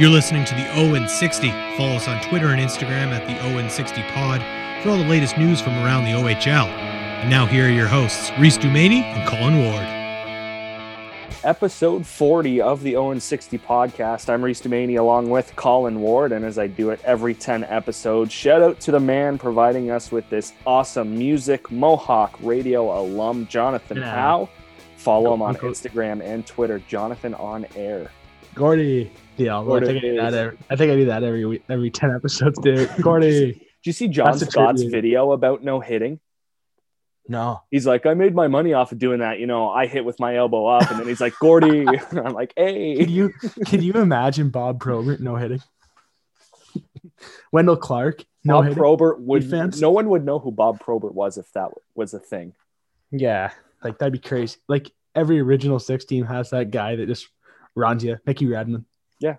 You're listening to the Owen 60. Follow us on Twitter and Instagram at the Owen 60 Pod for all the latest news from around the OHL. And now here are your hosts, Reese Dumaney and Colin Ward. Episode 40 of the Owen 60 podcast. I'm Reese Dumaney along with Colin Ward. And as I do it every 10 episodes, shout out to the man providing us with this awesome music, Mohawk radio alum, Jonathan Yeah. Howe. Follow him on Instagram and Twitter, Jonathan on air. Gordy. Yeah, well, I Gordy think I do that. Every, I think I do that every week, every ten episodes, dude. Gordy. Did you see John Scott's tribute. video about no hitting? No. He's like, I made my money off of doing that. You know, I hit with my elbow up, and then he's like, Gordy. I'm like, Can hey. you can you imagine Bob Probert no hitting? Wendel Clark no Bob hitting. Probert would. Defense? No one would know who Bob Probert was if that was a thing. yeah, like that'd be crazy. Like every original six team has that guy that just you. Mickey Redmond. Yeah.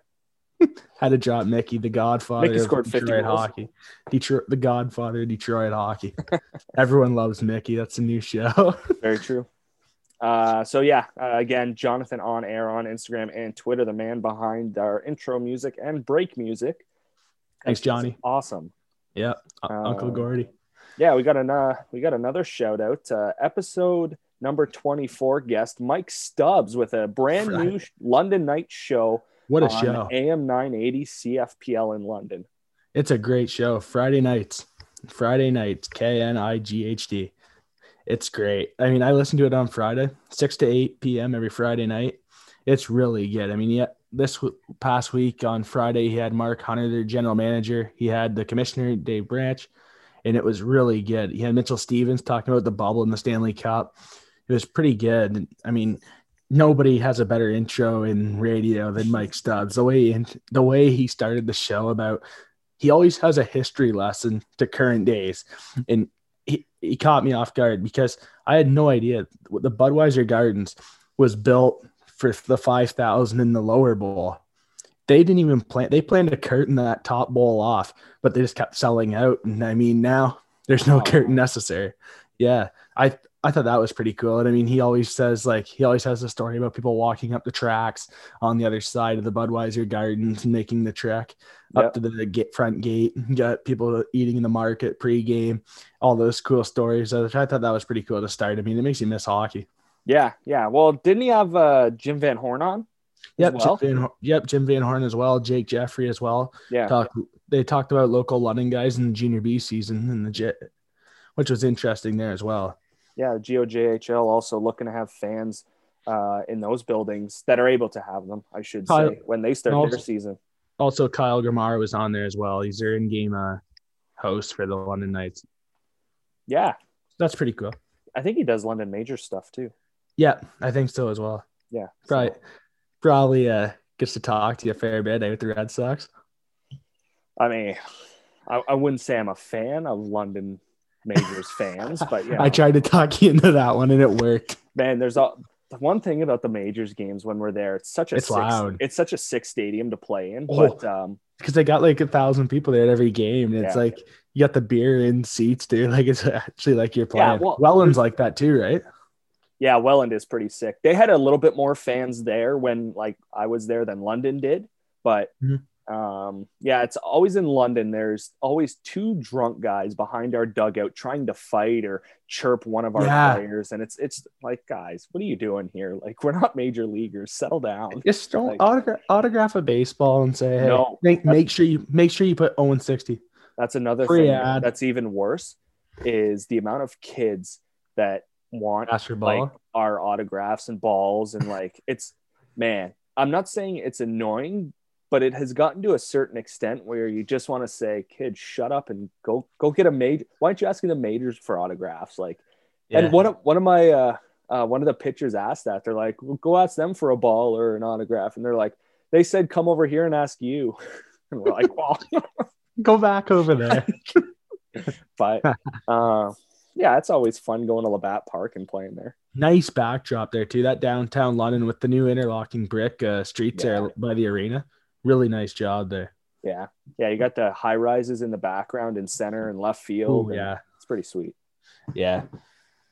Had to drop Mickey, the Godfather Mickey scored 50 Detroit hockey. Detroit, the Godfather of Detroit hockey. Everyone loves Mickey. That's a new show. Very true. Uh, so yeah, uh, again, Jonathan on air on Instagram and Twitter, the man behind our intro music and break music. Thanks, That's Johnny. Awesome. yeah, Uncle Uh, Gordy. Yeah, we got an uh, we got another shout out. Uh, episode number twenty four guest Mike Stubbs with a brand new Right. sh- London night show. What a on show! AM nine eighty CFPL in London. It's a great show. Friday nights. Friday nights. K N I G H D. It's great. I mean, I listen to it on Friday, 6 to 8 p.m. every Friday night. It's really good. I mean, yeah, this past week on Friday, he had Mark Hunter, their general manager. He had the commissioner, Dave Branch, and it was really good. He had Mitchell Stephens talking about the bubble in the Stanley Cup. It was pretty good. I mean, nobody has a better intro in radio than Mike Stubbs. The way in, the way he started the show about he always has a history lesson to current days, and he, he caught me off guard because I had no idea the Budweiser Gardens was built for the five thousand in the lower bowl. They didn't even plan. They planned to curtain that top bowl off, but they just kept selling out. And I mean, now there's no Wow. curtain necessary. Yeah, I I thought that was pretty cool. And I mean, he always says like he always has a story about people walking up the tracks on the other side of the Budweiser Gardens making the trek Yep. up to the gate, front gate. Got people eating in the market pregame. All those cool stories. I I thought that was pretty cool to start. I mean, it makes you miss hockey. Yeah, yeah. Well, didn't he have uh, Jim Van Horne on? Yep, well? Jim Van, yep, Jim Van Horne as well, Jake Jeffrey as well. Yeah. Talk, they talked about local London guys in the junior B season and the jet, which was interesting there as well. Yeah, GOJHL also looking to have fans uh, in those buildings that are able to have them, I should Kyle- say, when they start Also- their season. Also, Kyle Gramar was on there as well. He's their in-game uh, host for the London Knights. Yeah, That's pretty cool. I think he does London Major stuff too. Yeah, I think so as well. Yeah, Probably, so- probably uh, gets to talk to you a fair bit eh, with the Red Sox. I mean, I, I wouldn't say I'm a fan of London Majors fans, but yeah, I tried to talk you into that one and it worked. man, there's a the one thing about the Majors games when we're there. It's such a It's sick, loud. It's such a sick stadium to play in, Oh. but um, because they got like a thousand people there at every game. And it's Yeah. like you got the beer in seats, dude. Like it's actually like you're playing. well, Welland's like that too, right? yeah, Welland is pretty sick. They had a little bit more fans there when like I was there than London did, but Mhm. Um, yeah, it's always in London. There's always two drunk guys behind our dugout trying to fight or chirp one of our Yeah. players, and it's it's like, guys, what are you doing here? Like, we're not major leaguers. Settle down. Just don't Like- autograph, autograph a baseball and say, hey, No. make, make sure you make sure you put Owen sixty. That's another Free thing ad. that's even worse is the amount of kids that want like our autographs and balls and like it's man i'm not saying it's annoying but it has gotten to a certain extent where you just want to say kid shut up and go go get a major why aren't you asking the majors for autographs like Yeah. and one of one of my uh, uh one of the pitchers asked that they're like well, go ask them for a ball or an autograph and they're like they said come over here and ask you and we're like well Go back over there. but uh yeah it's always fun going to labatt park and playing there nice backdrop there too. That downtown London with the new interlocking brick uh, streets Yeah. there by the arena. Really nice job there. Yeah. Yeah. You got the high rises in the background and center and left field. Ooh, and yeah, It's pretty sweet. yeah.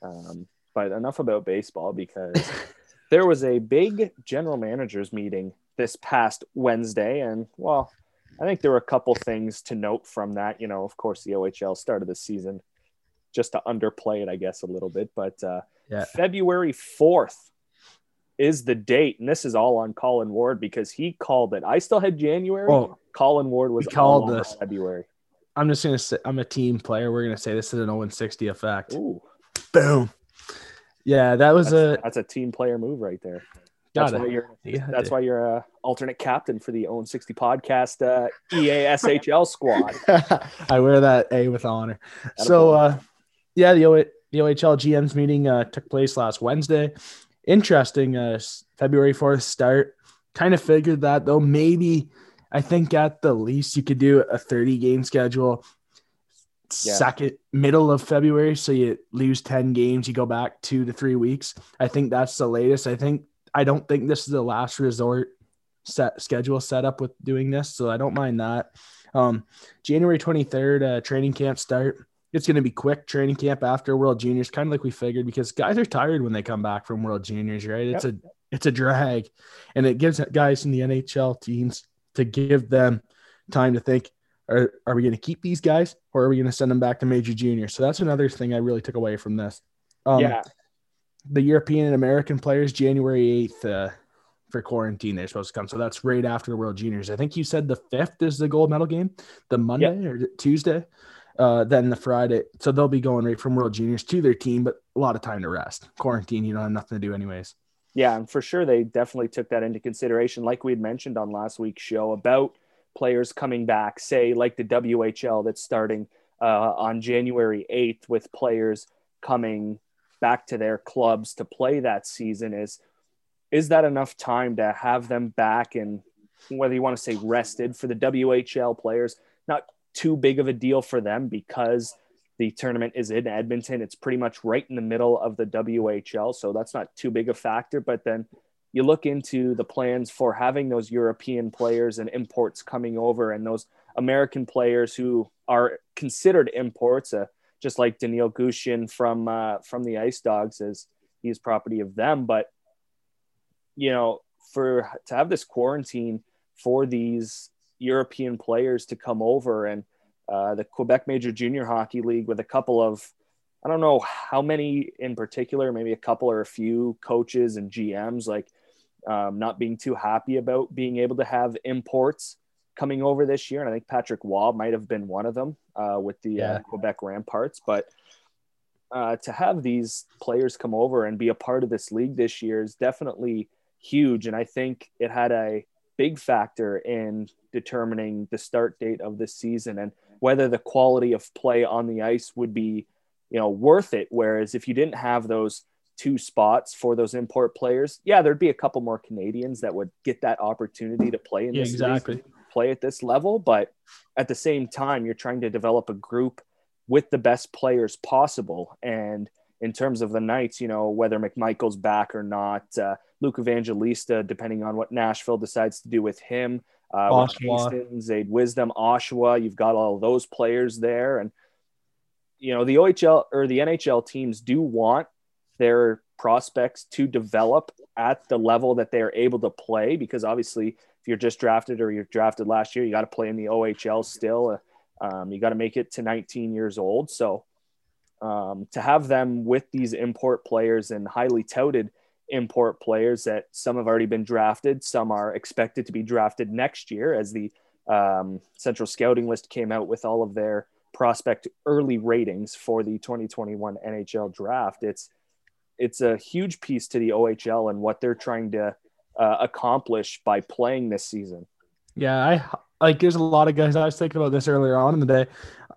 Um, but enough about baseball because there was a big general managers meeting this past Wednesday, and well, I think there were a couple things to note from that. You know, of course, the OHL started the season just to underplay it, I guess, a little bit, but uh, Yeah. February fourth is the date, and this is all on Colin Ward because he called it. I still had January. Oh, Colin Ward was called this. February. I'm just gonna say I'm a team player. We're gonna say this is an 0 60 effect. Ooh, Boom. Yeah, that was that's, a that's a team player move right there. That's got why Yeah, that's why you're a alternate captain for the Own 60 podcast uh, EASHL squad. I wear that A with honor. Atta So, uh, yeah, the, o- the OHL GM's meeting uh, took place last Wednesday. Interesting. Uh, February 4th start. Kind of figured that, though. Maybe I think at the least you could do a 30 game schedule Yeah. second, middle of February. So you lose 10 games, you go back two to three weeks. I think that's the latest. I think, I don't think this is the last resort set schedule setup with doing this. So I don't mind that. Um, January 23rd, uh, training camp start. It's going to be quick training camp after World Juniors, kind of like we figured, because guys are tired when they come back from World Juniors, right? It's a it's a drag, and it gives guys in the NHL teams to give them time to think: Are are we going to keep these guys, or are we going to send them back to Major Juniors? So that's another thing I really took away from this. Um, yeah, the European and American players January 8th uh, for quarantine they're supposed to come. So that's right after the World Juniors. I think you said the 5th is the gold medal game, the Monday or Tuesday, uh, then the Friday. So they'll be going right from World Juniors to their team, but a lot of time to rest. Quarantine, you don't have nothing to do anyways. yeah, and for sure they definitely took that into consideration, like we had mentioned on last week's show about players coming back, say like the WHL that's starting uh, on January 8th with players coming back to their clubs to play that season is is that enough time to have them back and whether you want to say rested for the WHL players not too big of a deal for them because the tournament is in Edmonton it's pretty much right in the middle of the WHL so that's not too big a factor but then you look into the plans for having those European players and imports coming over and those American players who are considered imports, uh, just like Daniil Gushchin from uh, from the Ice Dogs, as he's property of them. But you know, for to have this quarantine for these European players to come over and uh, the Quebec Major Junior Hockey League with a couple of I don't know how many in particular, maybe a couple or a few coaches and GMs like um, not being too happy about being able to have imports coming over this year. And I think Patrick Roy might have been one of them uh, with the Yeah. uh, Quebec Remparts. But uh, to have these players come over and be a part of this league this year is definitely huge. And I think it had a big factor in determining the start date of this season and whether the quality of play on the ice would be, you know, worth it. Whereas if you didn't have those two spots for those import players, yeah, there'd be a couple more Canadians that would get that opportunity to play in Yeah, this exactly. play at this level, but at the same time, you're trying to develop a group with the best players possible. And in terms of the Knights, you know, whether McMichael's back or not, uh, Luke Evangelista, depending on what Nashville decides to do with him, uh. Hastings, Aid Wisdom, Oshawa, you've got all those players there. And, you know, the OHL or the NHL teams do want their prospects to develop at the level that they're able to play because obviously if you're just drafted or you're drafted last year you got to play in the ohl still um, you got to make it to 19 years old so um, to have them with these import players and highly touted import players that some have already been drafted some are expected to be drafted next year as the um, central scouting list came out with all of their prospect early ratings for the 2021 nhl draft it's it's a huge piece to the OHL and what they're trying to uh, accomplish by playing this season. Yeah, I like. There's a lot of guys. I was thinking about this earlier on in the day.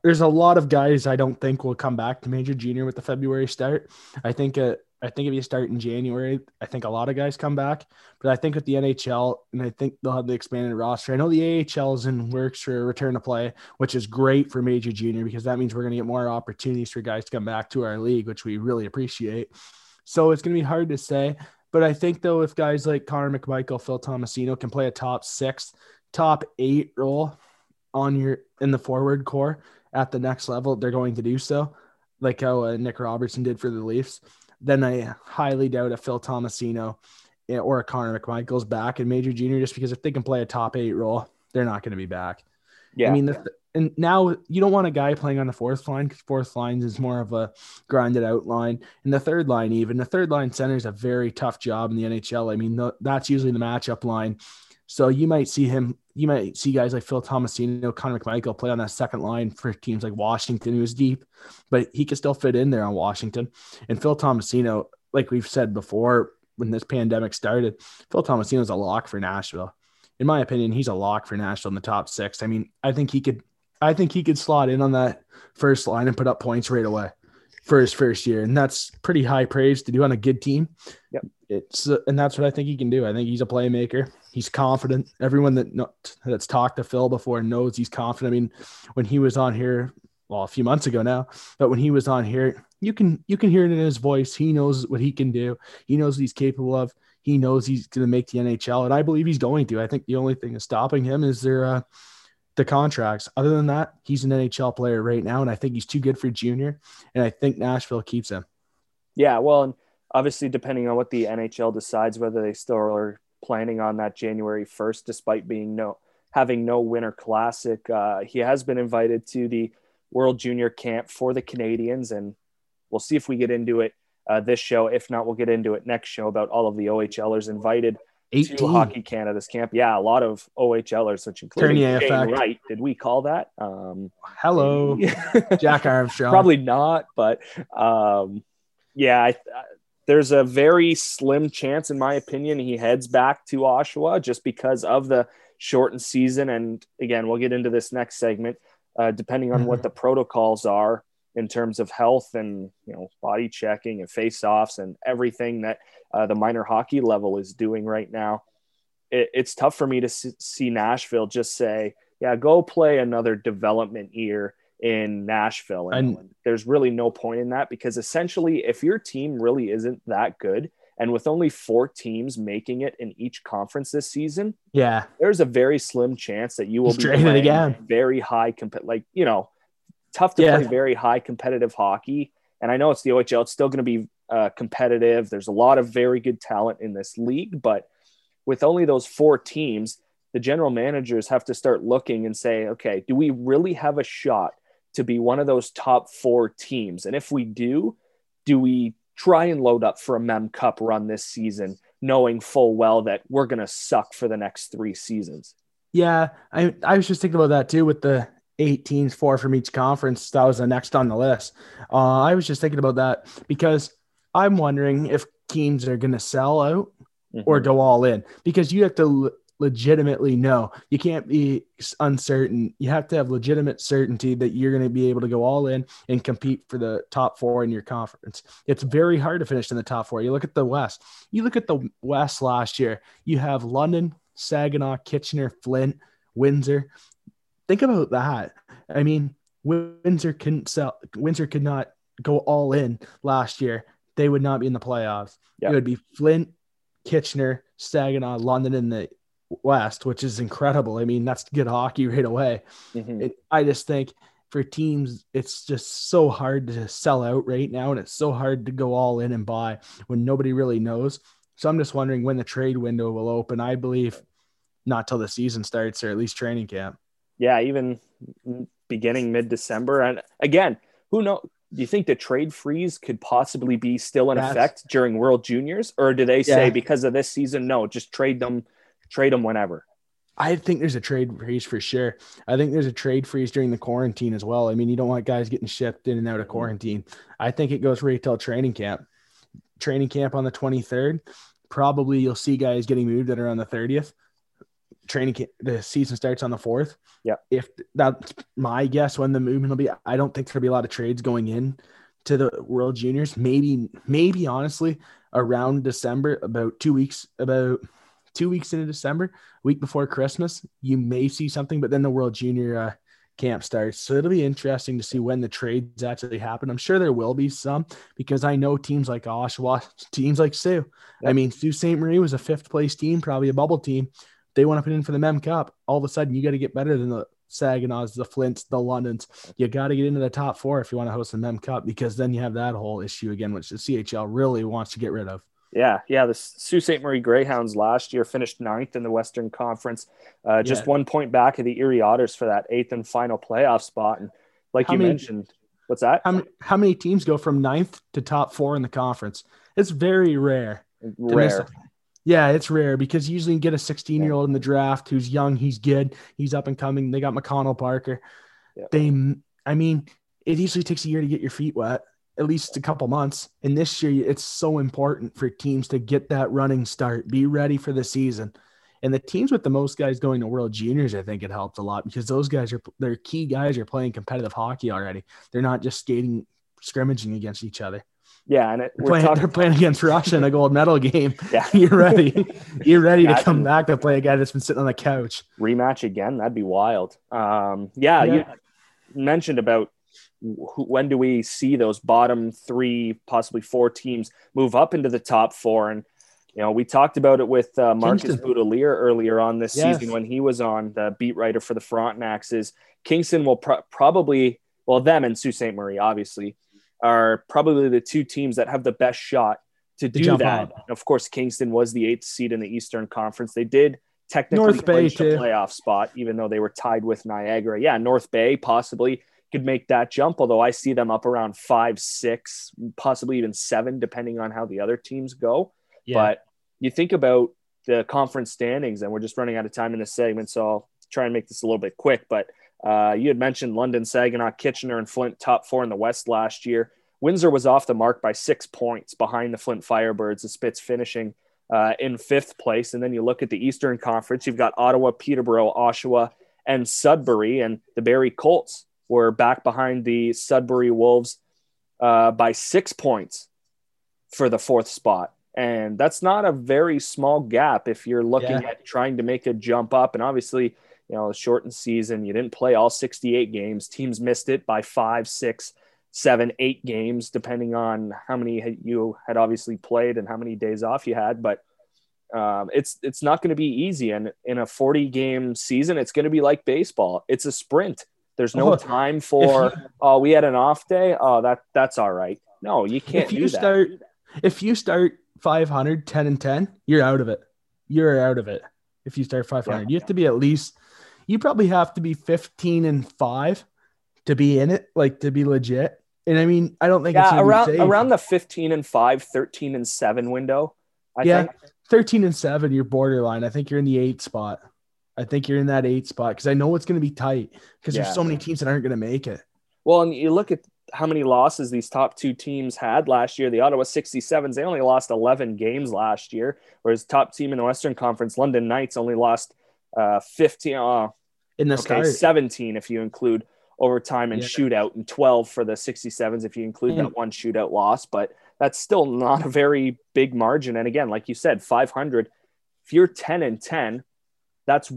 There's a lot of guys I don't think will come back to Major Junior with the February start. I think. Uh, I think if you start in January, I think a lot of guys come back. But I think with the NHL, and I think they'll have the expanded roster. I know the AHL is in works for a return to play, which is great for Major Junior because that means we're going to get more opportunities for guys to come back to our league, which we really appreciate. So it's going to be hard to say. But I think though, if guys like Connor McMichael, Phil Tomasino can play a top six, top eight role on your in the forward core at the next level, they're going to do so, like how uh, Nick Robertson did for the Leafs. Then I highly doubt if Phil Tomasino eh, or a Connor McMichael's back in major junior just because if they can play a top eight role, they're not going to be back. Yeah. I mean, the, and now you don't want a guy playing on the fourth line because fourth lines is more of a grinded out line. And the third line, even the third line center is a very tough job in the NHL. I mean, the, that's usually the matchup line. So you might see him, you might see guys like Phil Tomasino, Connor McMichael play on that second line for teams like Washington, who's deep, but he can still fit in there on Washington. And Phil Tomasino, like we've said before, when this pandemic started, Phil Tomasino is a lock for Nashville. In my opinion, he's a lock for Nashville in the top six. I mean, I think he could I think he could slot in on that first line and put up points right away for his first year, and that's pretty high praise to do on a good team. Yep. It's uh, and that's what I think he can do. I think he's a playmaker. He's confident. Everyone that that's talked to Phil before knows he's confident. I mean, when he was on here, well, a few months ago now, but when he was on here, you can you can hear it in his voice. He knows what he can do. He knows what he's capable of. He knows he's going to make the NHL, and I believe he's going to. I think the only thing is stopping him is there. Uh, the contracts. Other than that, he's an NHL player right now, and I think he's too good for junior. And I think Nashville keeps him. Yeah, well, and obviously, depending on what the NHL decides, whether they still are planning on that January first, despite being no having no Winter Classic, uh, he has been invited to the World Junior Camp for the Canadians, and we'll see if we get into it uh, this show. If not, we'll get into it next show about all of the OHLers invited 18. to Hockey Canada's camp. Yeah, a lot of OHLers, which Shane. Wright. Did we call that? Um, Hello, Jack Armstrong. Probably not, but um, yeah, I, I, there's a very slim chance, in my opinion, he heads back to Oshawa just because of the shortened season. And again, we'll get into this next segment, uh, depending on what the protocols are in terms of health and you know body checking and face-offs and everything that uh, the minor hockey level is doing right now. It, it's tough for me to see Nashville just say, "Yeah, go play another development year in Nashville." And, there's really no point in that because essentially, if your team really isn't that good, and with only four teams making it in each conference this season, yeah, there's a very slim chance that you will be playing again. very high comp- like you know tough to Yeah. play very high competitive hockey and i know it's the ohl it's still going to be uh, competitive there's a lot of very good talent in this league but with only those four teams the general managers have to start looking and say okay do we really have a shot to be one of those top four teams and if we do do we try and load up for a mem cup run this season knowing full well that we're going to suck for the next three seasons yeah. I I was just thinking about that too with the eight teams, four from each conference. That was the next on the list. Uh, I was just thinking about that because I'm wondering if teams are going to sell out or Mhm. go all in because you have to legitimately know. You can't be uncertain. You have to have legitimate certainty that you're going to be able to go all in and compete for the top four in your conference. It's very hard to finish in the top four. You look at the west. You look at the west last year. You have london saginaw kitchener flint windsor. Think about that. I mean windsor couldn't sell windsor could not go all in last year. They would not be in the playoffs. Yeah. it would be flint Kitchener, Saginaw, London in the West, which is incredible. I mean, that's good hockey right away. Mhm. It, I just think for teams, it's just so hard to sell out right now, and it's so hard to go all in and buy when nobody really knows. So I'm just wondering when the trade window will open. I believe not till the season starts, or at least training camp. yeah, even beginning mid December. And again, who knows? Do you think the trade freeze could possibly be still in Yes. effect during World Juniors, or do they say Yeah. because of this season, no, just trade them, trade them whenever? I think there's a trade freeze for sure. I think there's a trade freeze during the quarantine as well. I mean, you don't want guys getting shipped in and out of mm-hmm. quarantine. I think it goes right till training camp. Training camp on the 23rd. Probably you'll see guys getting moved that are on the 30th. Training camp, the season starts on the 4th. Yeah. If that's my guess when the movement will be, I don't think there'll be a lot of trades going in to the World Juniors. Maybe, maybe honestly, around December, about two weeks, about two weeks into December, week before Christmas, you may see something, but then the World Junior uh, camp starts. So it'll be interesting to see when the trades actually happen. I'm sure there will be some because I know teams like Oshawa, teams like Soo. I mean, Sault Ste. Marie was a fifth place team, probably a bubble team. They want to put in for the Mem Cup. All of a sudden, you got to get better than the Saginaws, the Flints, the Londons. You got to get into the top four if you want to host the Mem Cup because then you have that whole issue again, which the CHL really wants to get rid of. Yeah, yeah. The Sault Ste. Marie Greyhounds last year finished ninth in the Western Conference, uh, just Yeah. one point back of the Erie Otters for that eighth and final playoff spot. And like How you many- mentioned, what's that? How many, how many teams go from ninth to top four in the conference? It's very rare. Rare. Yeah, it's rare because usually you get a 16 year old in the draft who's young, he's good, he's up and coming. They got McConnell Parker. Yeah. They, I mean, it usually takes a year to get your feet wet, at least a couple months. And this year, it's so important for teams to get that running start, be ready for the season. And the teams with the most guys going to World Juniors, I think it helped a lot because those guys are their key guys are playing competitive hockey already. They're not just skating, scrimmaging against each other. Yeah, and it, They're we're playing, talking. they're playing against Russia in a gold medal game. Yeah, You're ready. You're ready to come back to play a guy that's been sitting on the couch. rematch again. That'd be wild. Um, yeah, Yeah. you mentioned about when do we see those bottom three, possibly four teams move up into the top four? And you know, we talked about it with uh, Marcus Kingston. Boudelier earlier on this Yes. season when he was on the beat writer for the Frontenacs. Is Kingston will pro- probably well them and Sault Ste. Marie obviously are probably the two teams that have the best shot to do that. Of course, Kingston was the eighth seed in the Eastern Conference. They did technically North Bay, a playoff spot, even though they were tied with Niagara. Yeah, North Bay possibly could make that jump, although I see them up around five, six, possibly even seven, depending on how the other teams go. But you think about the conference standings, and we're just running out of time in this segment, so I'll try and make this a little bit quick. But uh, you had mentioned London, Saginaw, Kitchener, and Flint top four in the West last year. Windsor was off the mark by six points behind the Flint Firebirds, the Spits finishing uh, in fifth place. And then you look at the Eastern Conference, you've got Ottawa, Peterborough, Oshawa, and Sudbury, and the Barrie Colts were back behind the Sudbury Wolves uh, by six points for the fourth spot. And that's not a very small gap if you're looking Yeah. at trying to make a jump up. And obviously, you know, a shortened season, you didn't play all 68 games. Teams missed it by five, six, seven, eight games, depending on how many you had obviously played and how many days off you had. But um, it's it's not going to be easy. And in a 40 game season, it's going to be like baseball. It's a sprint. There's no Oh, time for oh we had an off day. Oh that that's all right. No, you can't if you do that. start if you start 500 10 and 10 you're out of it you're out of it if you start 500 you have to be at least you probably have to be 15 and 5 to be in it like to be legit and i mean i don't think yeah, around around the 15 and 5, 13 and 7 window. I yeah think. 13 and 7 you're borderline i think you're in the eight spot i think you're in that eight spot because i know it's going to be tight because Yeah. there's so many teams that aren't going to make it Well, and you look at how many losses these top two teams had last year. The Ottawa 67s, they only lost 11 games last year, whereas top team in the Western Conference, London Knights, only lost uh, 15, uh, in the okay, start 17 if you include overtime and Yeah. shootout, and 12 for the 67s if you include that one shootout loss. But that's still not a very big margin. And again, like you said, 500. If you're 10 and 10, that's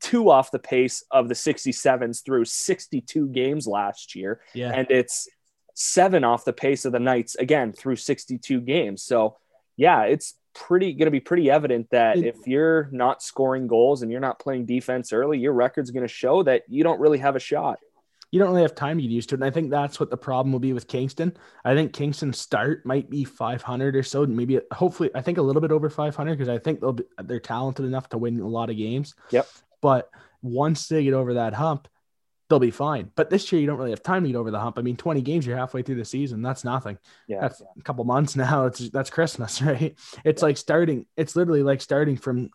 two off the pace of the 67s through 62 games last year yeah and it's seven off the pace of the Knights again through 62 games. So, yeah, it's pretty going to be pretty evident that It- if you're not scoring goals and you're not playing defense early, your record's going to show that you don't really have a shot. You don't really have time to get used to it. And I think that's what the problem will be with Kingston. I think Kingston's start might be 500 or so, maybe hopefully I think a little bit over 500 because I think they'll be, they're talented enough to win a lot of games. Yep. But once they get over that hump, they'll be fine. But this year you don't really have time to get over the hump. I mean, 20 games you're halfway through the season. That's nothing. Yeah. That's a couple months now. It's that's Christmas, right? It's like starting. It's literally like starting from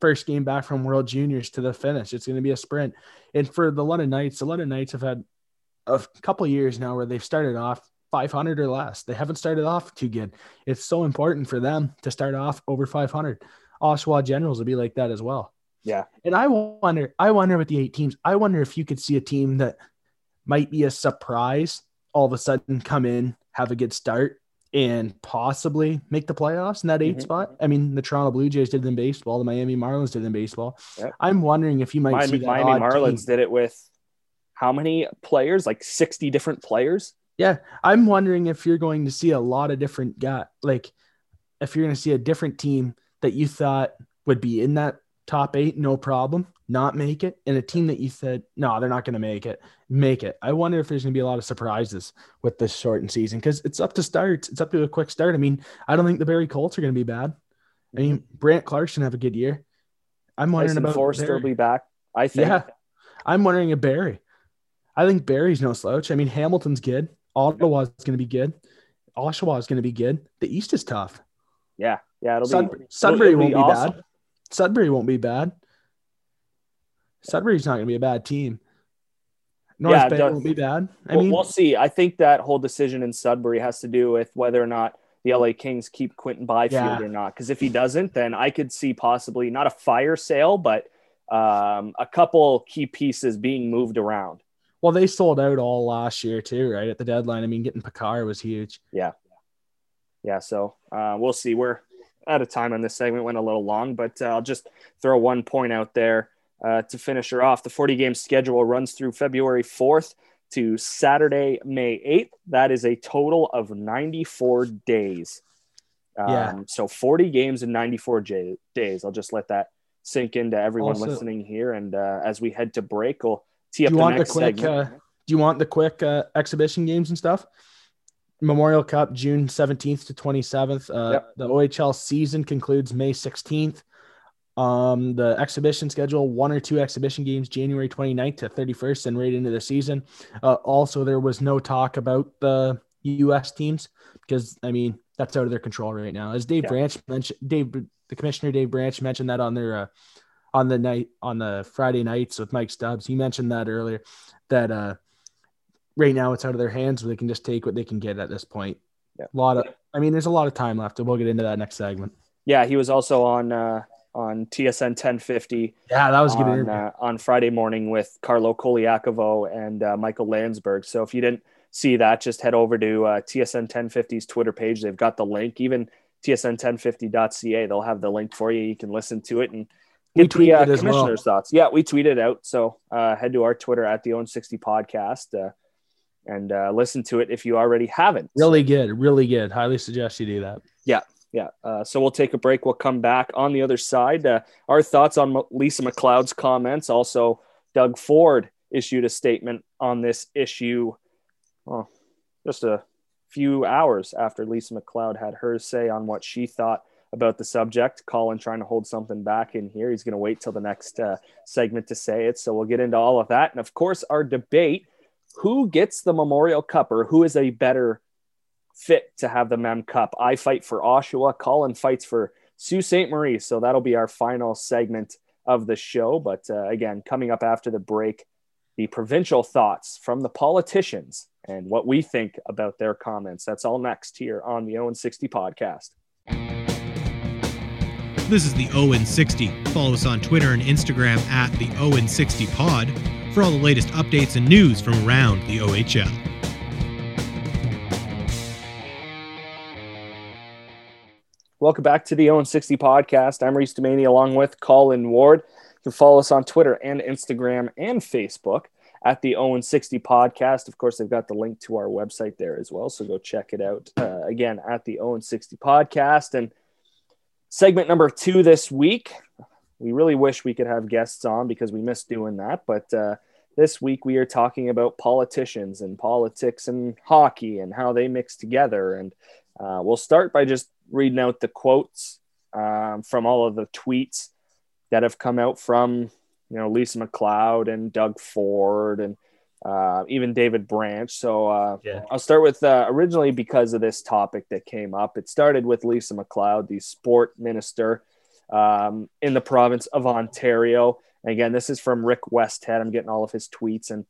first game back from World Juniors to the finish. It's going to be a sprint. And for the London Knights, the London Knights have had a couple years now where they've started off 500 or less. They haven't started off too good. It's so important for them to start off over 500. Oshawa Generals will be like that as well. Yeah. And I wonder, I wonder with the eight teams, I wonder if you could see a team that might be a surprise all of a sudden come in, have a good start, and possibly make the playoffs in that 8 Mhm. spot. I mean, the Toronto Blue Jays did it in baseball, the Miami Marlins did it in baseball. Yep. I'm wondering if you might see Miami, that Miami Marlins team. did it with how many players? Like 60 different players? Yeah, I'm wondering if you're going to see a lot of different guy, like if you're going to see a different team that you thought would be in that top eight, no problem. Not make it, and a team that you said no, they're not going to make it, make it. I wonder if there's going to be a lot of surprises with this shortened season because it's up to start. It's up to a quick start. I mean, I don't think the Barrie Colts are going to be bad. I mean, mm-hmm. Brant Clarkson have a good year. I'm wondering Tyson about Foerster will be back. I think. Yeah, I'm wondering if Barrie. I think Barrie's no slouch. I mean, Hamilton's good. Ottawa's going to be good. Oshawa is going to be good. The East is tough. Yeah, yeah, it'll Sud- be. Sudbury it'll won't be awesome. bad. Sudbury won't be bad. Sudbury's not going to be a bad team. North Yeah, Bay won't be bad. I We'll- mean, we'll see. I think that whole decision in Sudbury has to do with whether or not the LA Kings keep Quinton Byfield Yeah. or not. Because if he doesn't, then I could see possibly not a fire sale, but um, a couple key pieces being moved around. well, they sold out all last year too, right at the deadline. I mean, getting Picard was huge. Yeah, yeah, so uh, we'll see. We're out of time on this segment, went a little long, but uh, I'll just throw one point out there uh, to finish her off. The 40 game schedule runs through February 4th to Saturday, May 8th. That is a total of 94 days. Um, Yeah. So 40 games in 94 j- days. I'll just let that sink into everyone Also- listening here. And uh, as we head to break, we'll tee Do up you the want the next quick? segment. Uh, do you want the quick uh, exhibition games and stuff? Memorial Cup, June 17th to 27th. Uh, Yep. The OHL season concludes May 16th. Um, the exhibition schedule, one or two exhibition games, January 29th to 31st, and right into the season. Uh, also, there was no talk about the U.S. teams because, I mean, that's out of their control right now. As Dave Yeah. Branch mentioned, Dave, the commissioner, Dave Branch mentioned that on their, uh, on the night, on the Friday nights with Mike Stubbs. He mentioned that earlier that, uh, right now it's out of their hands. So they can just take what they can get at this point. Yeah. A lot of, I mean, there's a lot of time left, and we'll get into that next segment. Yeah, he was also on uh, on TSN 1050 Yeah, that was good on, uh, on Friday morning with Carlo Colaiacovo and uh, Michael Landsberg. So if you didn't see that, just head over to uh, TSN 1050's Twitter page. They've got the link. Even TSN1050.ca, they'll have the link for you. You can listen to it and We get the uh, as well. commissioner's thoughts. Yeah, we tweeted out. So uh, head to our Twitter at the Own 60 podcast uh, and uh, listen to it if you already haven't. Really good, really good. Highly suggest you do that. Yeah. Yeah. Uh, so we'll take a break. We'll come back on the other side. Uh, our thoughts on Lisa MacLeod's comments. Also, Doug Ford issued a statement on this issue well, just a few hours after Lisa MacLeod had her say on what she thought about the subject. Colin trying to hold something back in here. He's going to wait till the next uh, segment to say it. So we'll get into all of that. And of course, our debate who gets the Memorial Cup or who is a better fit to have the Mem Cup. I fight for Oshawa. Colin fights for Sault Ste. Marie. So that'll be our final segment of the show. But uh, again, coming up after the break, the provincial thoughts from the politicians and what we think about their comments. That's all next here on the Owen 60 podcast. This is the Owen 60. Follow us on Twitter and Instagram at the Owen 60 Pod for all the latest updates and news from around the OHL. Welcome back to the Owen 60 podcast. I'm Reese Demaney along with Colin Ward. You can follow us on Twitter and Instagram and Facebook at the Owen 60 podcast. Of course, they've got the link to our website there as well. So go check it out uh, again at the Owen 60 podcast. And segment number two this week, we really wish we could have guests on because we miss doing that. But uh, this week we are talking about politicians and politics and hockey and how they mix together. And uh, we'll start by just reading out the quotes um, from all of the tweets that have come out from you know Lisa MacLeod and Doug Ford and uh, even David Branch. So uh, Yeah. I'll start with uh, originally because of this topic that came up. It started with Lisa MacLeod, the sport minister um, in the province of Ontario. And again, this is from Rick Westhead. I'm getting all of his tweets and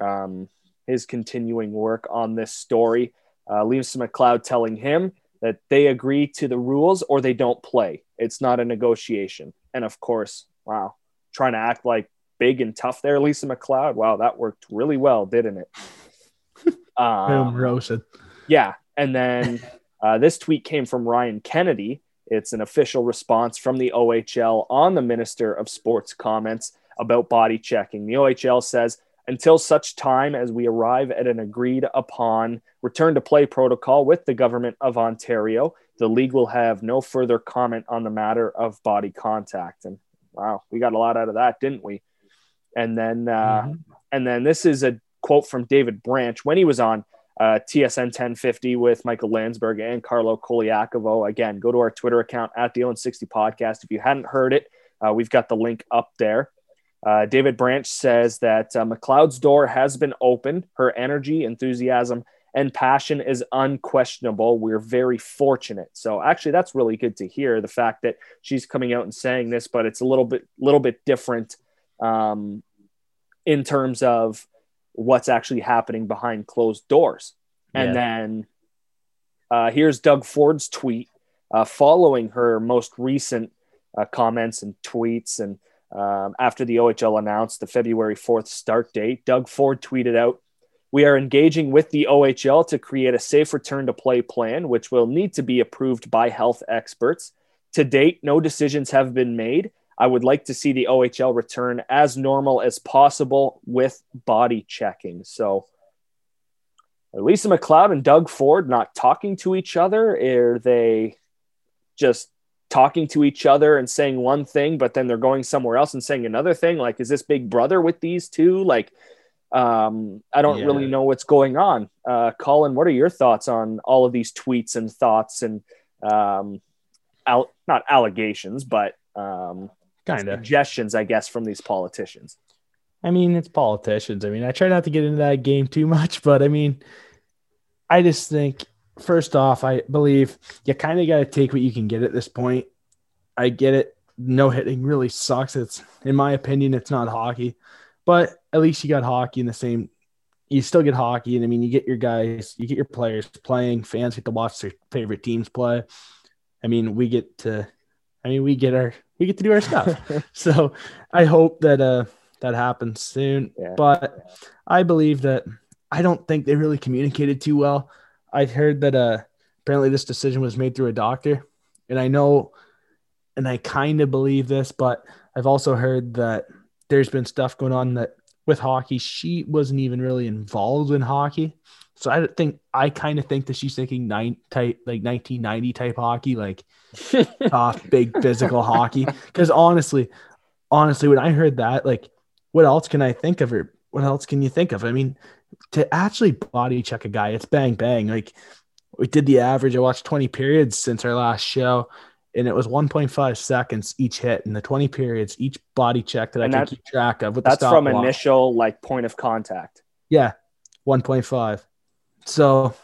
um, his continuing work on this story. Uh, Lisa MacLeod telling him that they agree to the rules or they don't play. It's not a negotiation. And of course, wow, trying to act like big and tough there, Lisa MacLeod. Wow, that worked really well, didn't it? Boom, Um, roasted. yeah. And then uh, this tweet came from Ryan Kennedy. It's an official response from the OHL on the Minister of Sports comments about body checking. The OHL says, until such time as we arrive at an agreed upon return to play protocol with the government of Ontario, the league will have no further comment on the matter of body contact. And wow, we got a lot out of that, didn't we? And then, uh, Mhm. and then this is a quote from David Branch when he was on uh, TSN 1050 with Michael Landsberg and Carlo Colaiacovo. Again, go to our Twitter account at the Owen 60 podcast. If you hadn't heard it, uh, we've got the link up there. Uh, David Branch says that uh, MacLeod's door has been opened. Her energy, enthusiasm, and passion is unquestionable. We're very fortunate. So actually, that's really good to hear. The fact that she's coming out and saying this, but it's a little bit, little bit different um, in terms of what's actually happening behind closed doors. And Yeah. then uh, here's Doug Ford's tweet uh, following her most recent uh, comments and tweets. And um, after the OHL announced the February 4th start date, Doug Ford tweeted out, We are engaging with the OHL to create a safe return to play plan, which will need to be approved by health experts. To date, no decisions have been made. I would like to see the OHL return as normal as possible with body checking. So, are Lisa MacLeod and Doug Ford not talking to each other? Are they just talking to each other and saying one thing, but then they're going somewhere else and saying another thing? Like, is this Big Brother with these two? Like, um, I don't Yeah. really know what's going on. Uh, Colin, what are your thoughts on all of these tweets and thoughts and um, al- not allegations, but um, kind of. suggestions, I guess, from these politicians? I mean, it's politicians. I mean, I try not to get into that game too much, but I mean, I just think first off, I believe you kind of got to take what you can get at this point. I get it. No hitting really sucks. It's, in my opinion, it's not hockey, but at least you got hockey in the same. You still get hockey, and I mean, you get your guys, you get your players playing. Fans get to watch their favorite teams play. I mean, we get to, I mean, we get our, we get to do our stuff. so I hope that uh that happens soon. Yeah. But I believe that I don't think they really communicated too well. I've heard that uh apparently this decision was made through a doctor, and I know, and I kind of believe this, but I've also heard that there's been stuff going on that with hockey she wasn't even really involved in hockey. So I think I kind of think that she's thinking nine type like 1990 type hockey, like tough, big physical hockey. Because honestly, honestly, when I heard that, like, what else can I think of her? What else can you think of? I mean, to actually body check a guy, it's bang bang. Like, we did the average. I watched 20 periods since our last show, and it was 1.5 seconds each hit. in the 20 periods, each body check that And I that- can keep track of with the That's from initial like point of contact. Yeah, 1.5. So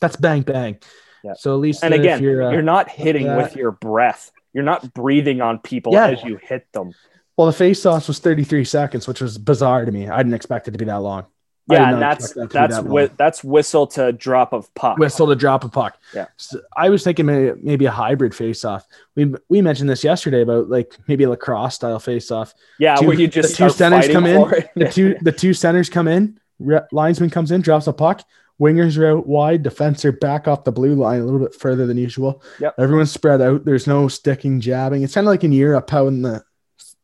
that's bang bang. Yeah. So at least And again, you're, you're, uh, not hitting with your breath. You're not breathing on people Yeah. as you hit them. well, the face off was 33 seconds, which was bizarre to me. I didn't expect it to be that long. Yeah, and that's that that's that whi- that's whistle to drop of puck. whistle to drop of puck. Yeah. So I was thinking maybe, maybe a hybrid face off. We we mentioned this yesterday about like maybe a lacrosse style face off. Yeah, Two- where you just the two centers come in. The two the two centers come in, re- linesman comes in, drops a puck. Wingers are out wide, defense are back off the blue line a little bit further than usual. Yep. Everyone's spread out. There's no sticking, jabbing. It's kind of like in Europe how in the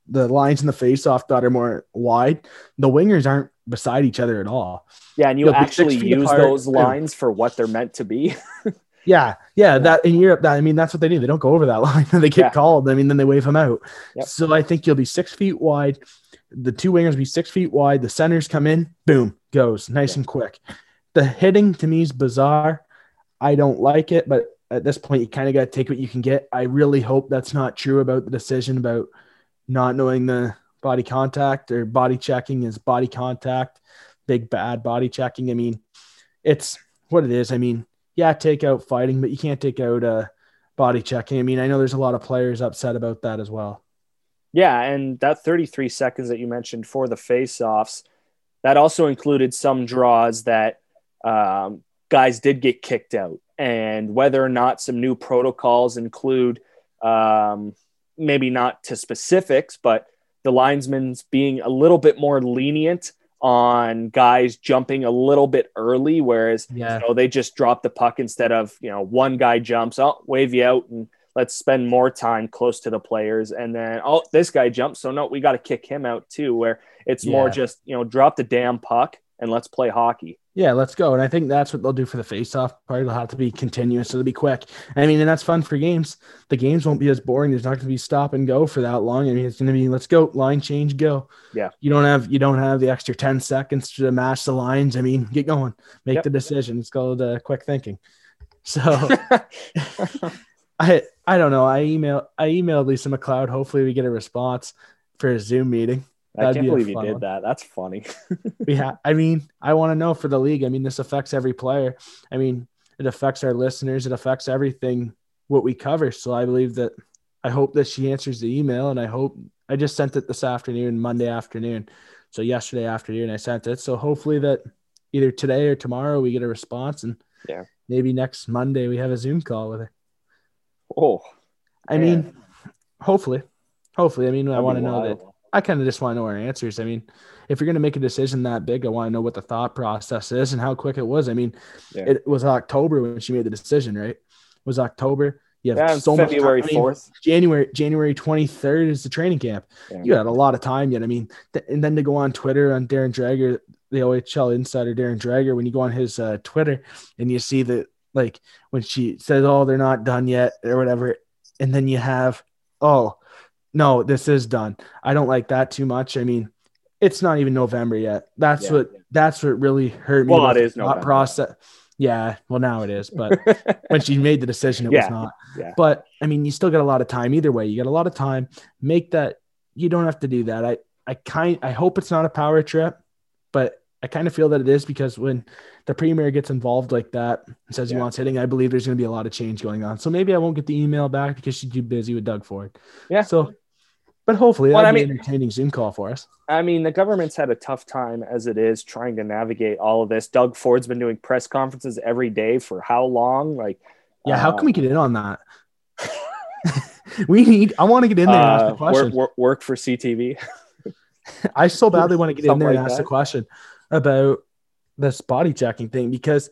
the lines in the face off that are more wide. The wingers aren't beside each other at all. yeah, and you They'll actually use apart. those lines for what they're meant to be. Yeah, yeah, that in Europe, that I mean, that's what they do. They don't go over that line. they get Yeah. called. I mean, then they wave them out. Yep. So I think you'll be six feet wide. The two wingers will be six feet wide. The centers come in, boom, goes nice and quick. The hitting to me is bizarre. I don't like it, but at this point, you kind of got to take what you can get. I really hope that's not true about the decision about not knowing the body contact or body checking is body contact, big bad body checking. I mean, it's what it is. I mean, yeah, take out fighting, but you can't take out uh, body checking. I mean, I know there's a lot of players upset about that as well. Yeah, and that 33 seconds that you mentioned for the face-offs, that also included some draws that um, guys did get kicked out, and whether or not some new protocols include um, maybe not to specifics, but the linesmen's being a little bit more lenient on guys jumping a little bit early, whereas Yeah. you know, they just drop the puck instead of you know one guy jumps, oh wave you out and let's spend more time close to the players, and then oh this guy jumps, so no, we got to kick him out too. Where it's more just you know drop the damn puck and let's play hockey. Yeah, let's go. And I think that's what they'll do for the face-off part. It'll have to be continuous. So it'll be quick. I mean, and that's fun for games. The games won't be as boring. There's not going to be stop and go for that long. I mean, it's going to be let's go, line change, go. Yeah. You don't have you don't have the extra 10 seconds to match the lines. I mean, get going. Make Yep. the decision. It's called uh, quick thinking. So I I don't know. I email I emailed Lisa MacLeod. Hopefully we get a response for a Zoom meeting. I can't be believe you did one. that. That's funny. Have. I mean, I want to know for the league. I mean, this affects every player. I mean, it affects our listeners. It affects everything what we cover. So I believe that. I hope that she answers the email, and I hope I just sent it this afternoon, Monday afternoon. So yesterday afternoon I sent it. So hopefully that either today or tomorrow we get a response, and Yeah. maybe next Monday we have a Zoom call with her. Oh, I Man. mean, hopefully, hopefully. I mean, I that'd want to know that. I kind of just want to know our answers. I mean, if you're going to make a decision that big, I want to know what the thought process is and how quick it was. I mean, Yeah. it was October when she made the decision, right? It was October. You have Yeah, so February much time. I mean, fourth. January January 23rd is the training camp. Yeah. You had a lot of time yet. I mean, th- and then to go on Twitter on Darren Dreger, the OHL insider Darren Dreger, when you go on his uh, Twitter and you see that like when she says, "Oh, they're not done yet" or whatever, and then you have, "Oh, no, this is done." I don't like that too much. I mean, it's not even November yet. That's Yeah. what that's what really hurt me. Well, it is November. process. Yeah, well now it is, but when she made the decision, it Yeah. was not. Yeah. But I mean, you still got a lot of time either way. You got a lot of time. Make that. You don't have to do that. I I kind I hope it's not a power trip, but I kind of feel that it is because when the premier gets involved like that and says he wants hitting, I believe there's going to be a lot of change going on. So maybe I won't get the email back because she's too busy with Doug Ford. Yeah. So, but hopefully that'll I be an entertaining Zoom call for us. I mean, the government's had a tough time as it is trying to navigate all of this. Doug Ford's been doing press conferences every day for how long? Like, Yeah. How can we get in on that? we need. I want to get in there and ask uh, the question. work, work, work for CTV? I so badly want to get in Something there and like ask the that. question about this body checking thing because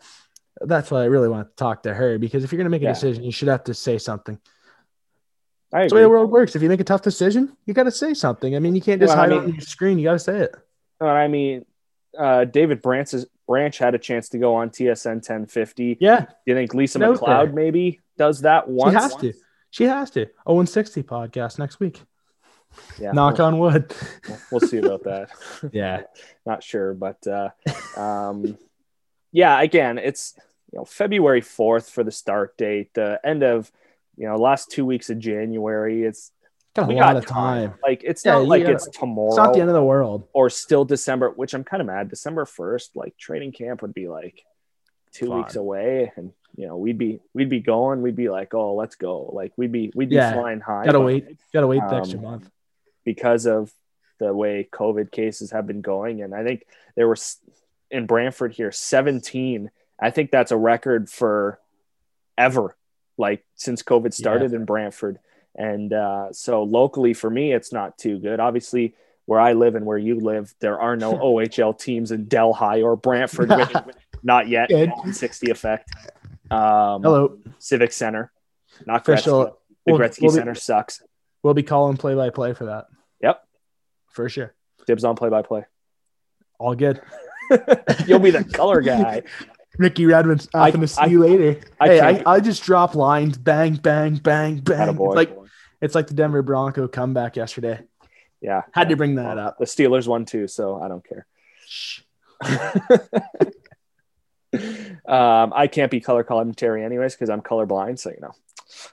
that's why I really want to talk to her. Because if you're going to make a Yeah. decision, you should have to say something. I That's the way the world works. If you make a tough decision, you got to say something. I mean, you can't just Well, I hide it mean- on your screen. You got to say it. I mean, uh, David Branch's, Branch had a chance to go on TSN 1050. Yeah, Do you think Lisa out MacLeod maybe does that once? she has to. She has to. Oh, and 60 podcast next week. Yeah, Knock we'll, on wood. we'll see about that. yeah. Not sure, but uh, um, yeah, again, it's you know February 4th for the start date, the end of you know last two weeks of January. It's Got a we lot got of time. Like it's Yeah, not like gotta- it's tomorrow It's not the end of the world. or still December, which I'm kind of mad. December 1st, like training camp would be like two Fun. weeks away, and you know we'd be we'd be going, we'd be like, oh, let's go, like we'd be we'd be Yeah, flying high. Gotta but wait. Gotta wait the Um, extra month. because of the way COVID cases have been going, and I think there were in Brantford here 17. I think that's a record for ever, like since COVID started in Brantford. And uh, so locally for me, it's not too good. Obviously, where I live and where you live, there are no OHL teams in Delhi or Brantford. not yet. Good. 60 effect. Um, Hello. Civic Center, not Gretzky. The we'll- Gretzky we'll be- Center sucks. We'll be calling play by play for that. Yep. For sure. Dibs on play by play. All good. You'll be the color guy. Ricky Redmond's I'm to see I- you later. I hey, I, I just drop lines, bang, bang, bang, bang. It's Attaboy. like it's like the Denver Bronco comeback yesterday. yeah. Had to bring that up. The Steelers won too, so I don't care. Um, I can't be color commentary anyways because I'm colorblind, so you know,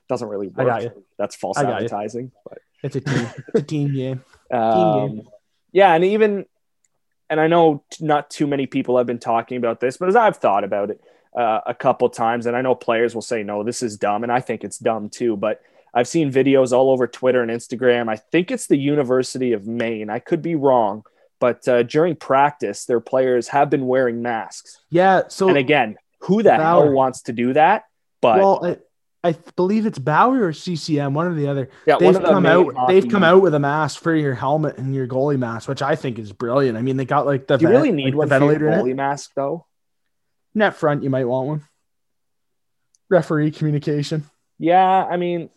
doesn't really work. I got you. That's false got you. advertising. But It's a team. it's a team game. um, yeah, and even, and I know not too many people have been talking about this, but as I've thought about it uh, a couple times, and I know players will say, no, this is dumb. And I think it's dumb too. But I've seen videos all over Twitter and Instagram. I think it's the University of Maine. I could be wrong. But uh, during practice, their players have been wearing masks. Yeah. So and again, who the hell Bauer. wants to do that? But well, I, I believe it's Bauer or CCM, one or the other. yeah, They've come out. They've come out with a mask for your helmet and your goalie mask, which I think is brilliant. I mean, they got like the Do you vent- really need like, one for ventilator it. goalie mask though? Net front, you might want one. Referee communication. Yeah, I mean,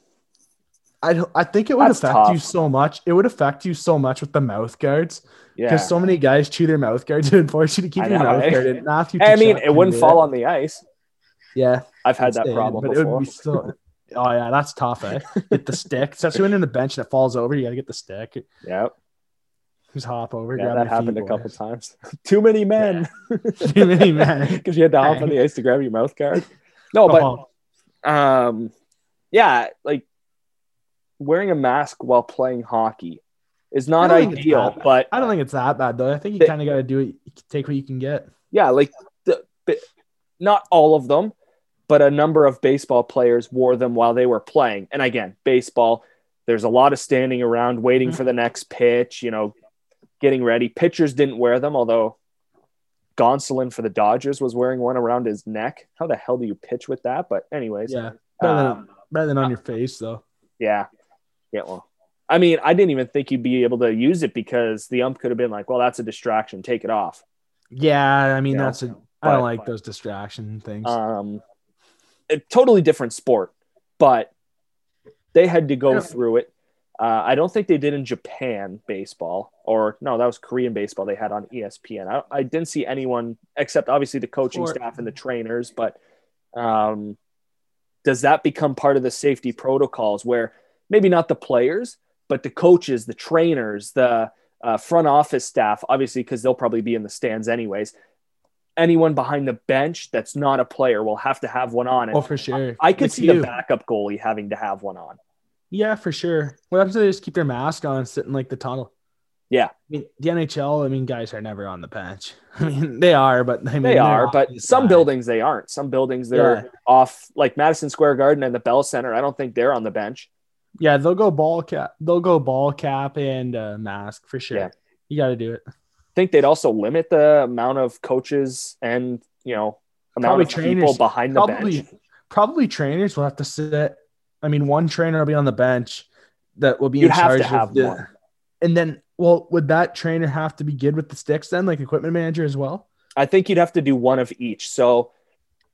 I I think it would affect you so much. It would affect you so much with the mouth guards Yeah. because so many guys chew their mouth guards. It would force you to keep I your know, mouth guard. in. I mean, it wouldn't fall on the ice. Yeah, I've had that problem but it before. would be still. Oh yeah, that's tough. Eh? Get the stick, especially when in the bench and it falls over. You got to get the stick. yeah, Just hop over. yeah, that happened a couple boys. times. Too many men. Too many men. Because you had to hop on the ice to grab your mouth guard. No, but Oh, um, yeah, like wearing a mask while playing hockey is not I don't think it's ideal. But I don't think it's that bad though. I think you kind of got to do it. Take what you can get. yeah, like the, but not all of them, but a number of baseball players wore them while they were playing. And again, baseball, there's a lot of standing around waiting Mhm. for the next pitch, you know, getting ready. Pitchers didn't wear them, although Gonsolin for the Dodgers was wearing one around his neck. How the hell do you pitch with that? But anyways, Yeah, better than, um, better than on your face though. yeah, yeah. Well, I mean, I didn't even think you'd be able to use it because the ump could have been like, "Well, that's a distraction. Take it off." Yeah, I mean You know, that's a. I don't but- like those distraction things. um, a totally different sport, but they had to go through it. Uh, I don't think they did in Japan baseball, or no, that was Korean baseball they had on ESPN. I, I didn't see anyone except obviously the coaching staff and the trainers. But um, does that become part of the safety protocols where maybe not the players, but the coaches, the trainers, the uh, front office staff, obviously, because they'll probably be in the stands anyways. Anyone behind the bench that's not a player will have to have one on. And oh, for sure. I could Like see you. the backup goalie having to have one on. Yeah, for sure. What happens if they just keep their mask on and sit in like the tunnel? Yeah. I mean, the NHL, I mean, guys are never on the bench. I mean, they are, but I mean, They they're but some buildings they aren't. Some buildings they're Yeah. off, like Madison Square Garden and the Bell Center. I don't think they're on the bench. Yeah, they'll go ball cap. They'll go ball cap and uh, mask for sure. Yeah. You got to do it. Think they'd also limit the amount of coaches and you know amount Probably of people trainers. behind the Probably, bench. probably trainers will have to sit. I mean, one trainer will be on the bench that will be You'd in charge to have of the. one. And then, well, would that trainer have to be good with the sticks then, like equipment manager as well? I think you'd have to do one of each. So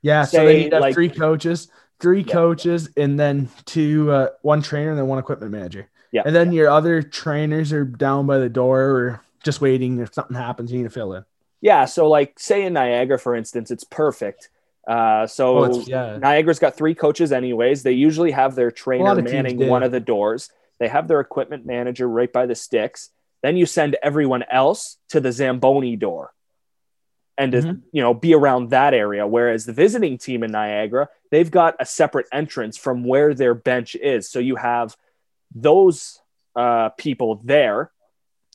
Yeah, so they need to have like- three coaches, three Yeah. coaches, and then two, uh, one trainer and then one equipment manager. Yeah. and then your other trainers are down by the door or just waiting. If something happens, you need to fill in. yeah, so like say in Niagara, for instance, it's perfect. Uh, so Oh, yeah, Niagara's got three coaches, anyways. They usually have their trainer lot of teams manning one of the doors. They have their equipment manager right by the sticks. Then you send everyone else to the Zamboni door and to, Mhm. you know, be around that area. Whereas the visiting team in Niagara, they've got a separate entrance from where their bench is. So you have those uh, people there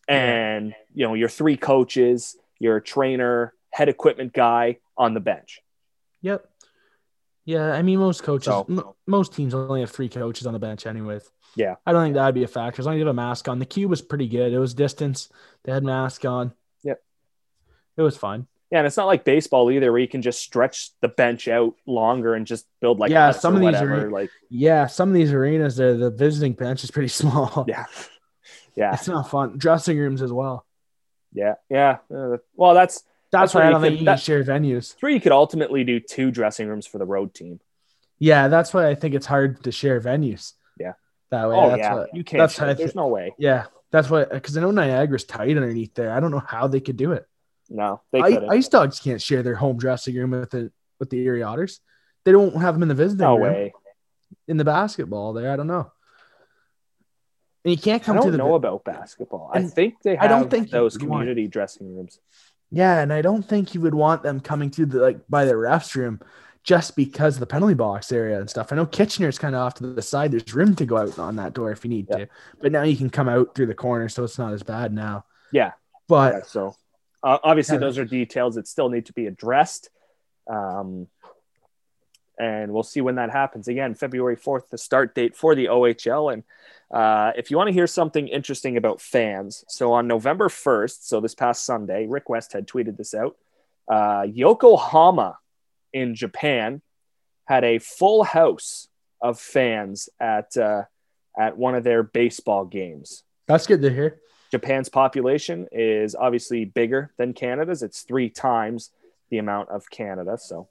and, you know, your three coaches, your trainer, head equipment guy on the bench. Yep. Yeah, I mean most coaches, So- m- most teams only have three coaches on the bench, anyways. Yeah. I don't think that'd be a factor. As long as you have a mask on, the cube was pretty good. It was distance. They had mask on. Yep. It was fine. Yeah, and it's not like baseball either, where you can just stretch the bench out longer and just build like Yeah, some of these are- like Yeah, some of these arenas, there the visiting bench is pretty small. yeah, yeah, It's not fun. Dressing rooms as well. yeah, yeah. Uh, well, that's That's, That's why I don't think you can that- share venues. where you could ultimately do two dressing rooms for the road team. Yeah, that's why I think it's hard to share venues. Yeah. That way. oh that's yeah, what- you can't. that's how There's thi- no way. yeah, that's why because I know Niagara's tight underneath there. I don't know how they could do it. No, they I, couldn't. Ice Dogs can't share their home dressing room with the with the Erie Otters. They don't have them in the visiting no room way. in the basketball there. I don't know. And you can't come to don't the know about basketball. I think they have I don't think those would want- community dressing rooms. yeah, and I don't think you would want them coming to the like by the refs room just because of the penalty box area and stuff. I know Kitchener's kind of off to the side. There's room to go out on that door if you need Yeah. to, but now you can come out through the corner, so it's not as bad now. Yeah. but Yeah, so uh, obviously Yeah. those are details that still need to be addressed. Um, and we'll see when that happens. Again, February 4th, the start date for the OHL. And uh, if you want to hear something interesting about fans, so on November 1st, so this past Sunday, Rick West had tweeted this out. Uh, Yokohama in Japan had a full house of fans at uh, at one of their baseball games. that's good to hear. Japan's population is obviously bigger than Canada's. It's three times the amount of Canada. So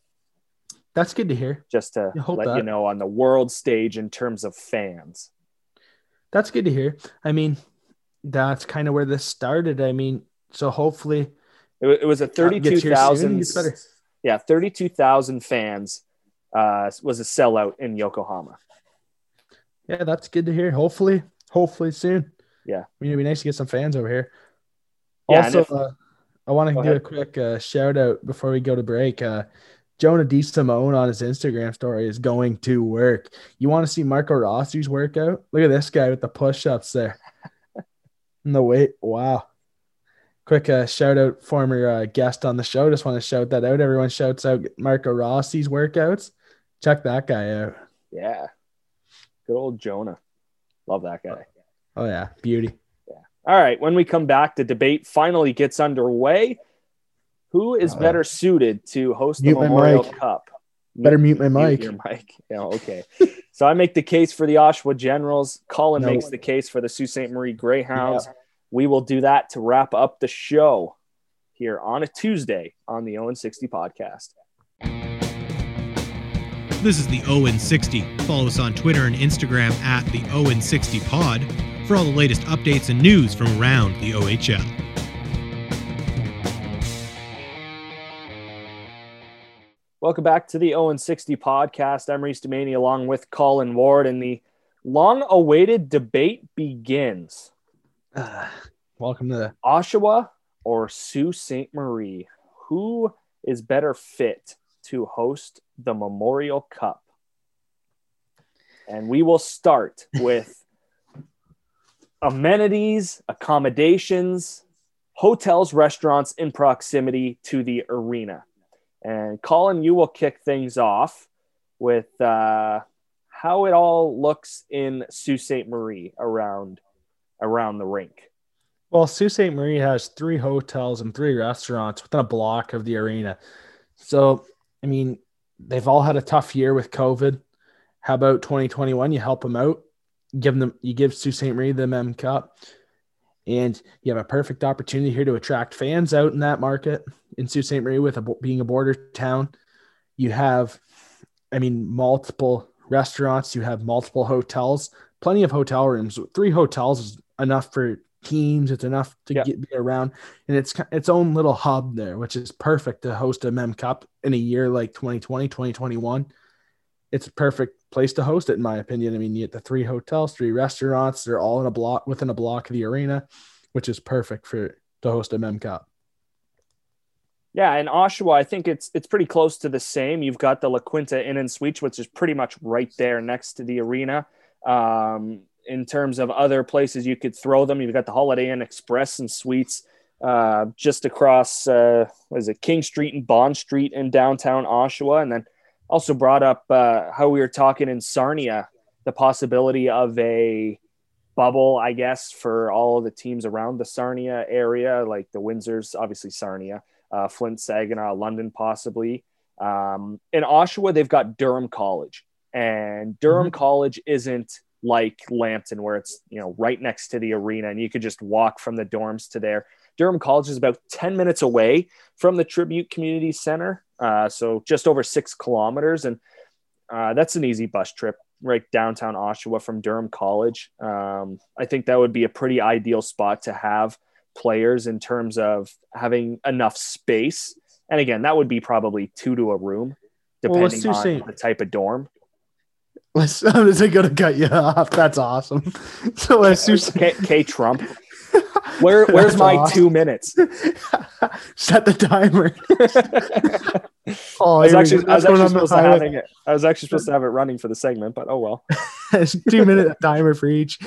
That's good to hear. just to let you know on the world stage in terms of fans. That's good to hear. I mean, that's kind of where this started. I mean, so hopefully It, it was a Gets here soon, thirty-two thousand. gets. Yeah, thirty-two thousand fans uh, was a sellout in Yokohama. Yeah, that's good to hear. Hopefully, hopefully soon. Yeah. I mean, it'd be nice to get some fans over here. Yeah, also, if- uh, I want to do a quick uh, shout out before we go to break. Uh, Jonah D. Simone on his Instagram story is going to work. You want to see Marco Rossi's workout? Look at this guy with the push ups there. and the weight. Wow. Quick uh, shout out, former uh, guest on the show. Just want to shout that out. Everyone shouts out Marco Rossi's workouts. Check that guy out. Yeah, good old Jonah. Love that guy. Oh, yeah. Beauty. Yeah. All right, when we come back, the debate finally gets underway. Who is Uh, better suited to host the mute my Memorial. Cup? Better mute my Mute mic. your mic. Yeah, okay. so I make the case for the Oshawa Generals. Colin No. makes the case for the Sault Ste. Marie Greyhounds. We will do that to wrap up the show here on a Tuesday on the Owen 60 podcast. This is the Owen 60. Follow us on Twitter and Instagram at the Owen 60 Pod for all the latest updates and news from around the OHL. Welcome back to the Owen 60 podcast. I'm Reese Demaney along with Colin Ward, and the long awaited debate begins. Ah, welcome to the Oshawa or Sault Ste. Marie? Who is better fit to host the Memorial Cup? And we will start with amenities, accommodations, hotels, restaurants in proximity to the arena. And Colin, you will kick things off with uh, how it all looks in Sault Ste. Marie around around the rink. Well, Sault Ste. Marie has three hotels and three restaurants within a block of the arena. So, I mean, they've all had a tough year with COVID. How about 2021? You help them out, give them, you give Sault Ste. Marie the Mem Cup, and you have a perfect opportunity here to attract fans out in that market in Sault Ste. Marie with a, being a border town. You have, I mean, multiple restaurants, you have multiple hotels, plenty of hotel rooms. Three hotels is enough for teams. It's enough to Yeah. get be around, and it's its own little hub there, which is perfect to host a Mem Cup in a year like 2020, 2021. It's perfect place to host it, in my opinion. I mean, you get the three hotels, three restaurants. They're all in a block within a block of the arena, which is perfect for to host a Mem Cup. Yeah, and Oshawa, I think it's it's pretty close to the same. You've got the La Quinta Inn and Suites, which is pretty much right there next to the arena. Um, in terms of other places you could throw them, you've got the Holiday Inn Express and Suites uh, just across uh, what is it King Street and Bond Street in downtown Oshawa, and then also brought up uh, how we were talking in Sarnia the possibility of a bubble, I guess, for all of the teams around the Sarnia area, like the Windsors, obviously Sarnia uh, Flint, Saginaw, London, possibly. Um, in Oshawa, they've got Durham College, and Durham College isn't like Lambton, where it's you know right next to the arena, and you could just walk from the dorms to there. Durham College is about ten minutes away from the Tribute Community Center, uh, so just over six kilometers, and uh, that's an easy bus trip right downtown Oshawa from Durham College. Um, I think that would be a pretty ideal spot to have players in terms of having enough space. And again, that would be probably two to a room, depending do on the type of dorm. Let's, I'm just gonna cut you off. That's awesome. So let's do K, K Trump, where where's That's my awesome. two minutes? Set the timer. oh, I was actually. I was actually supposed to having it. I was actually supposed to have it running for the segment, but oh well. Two minute timer for each.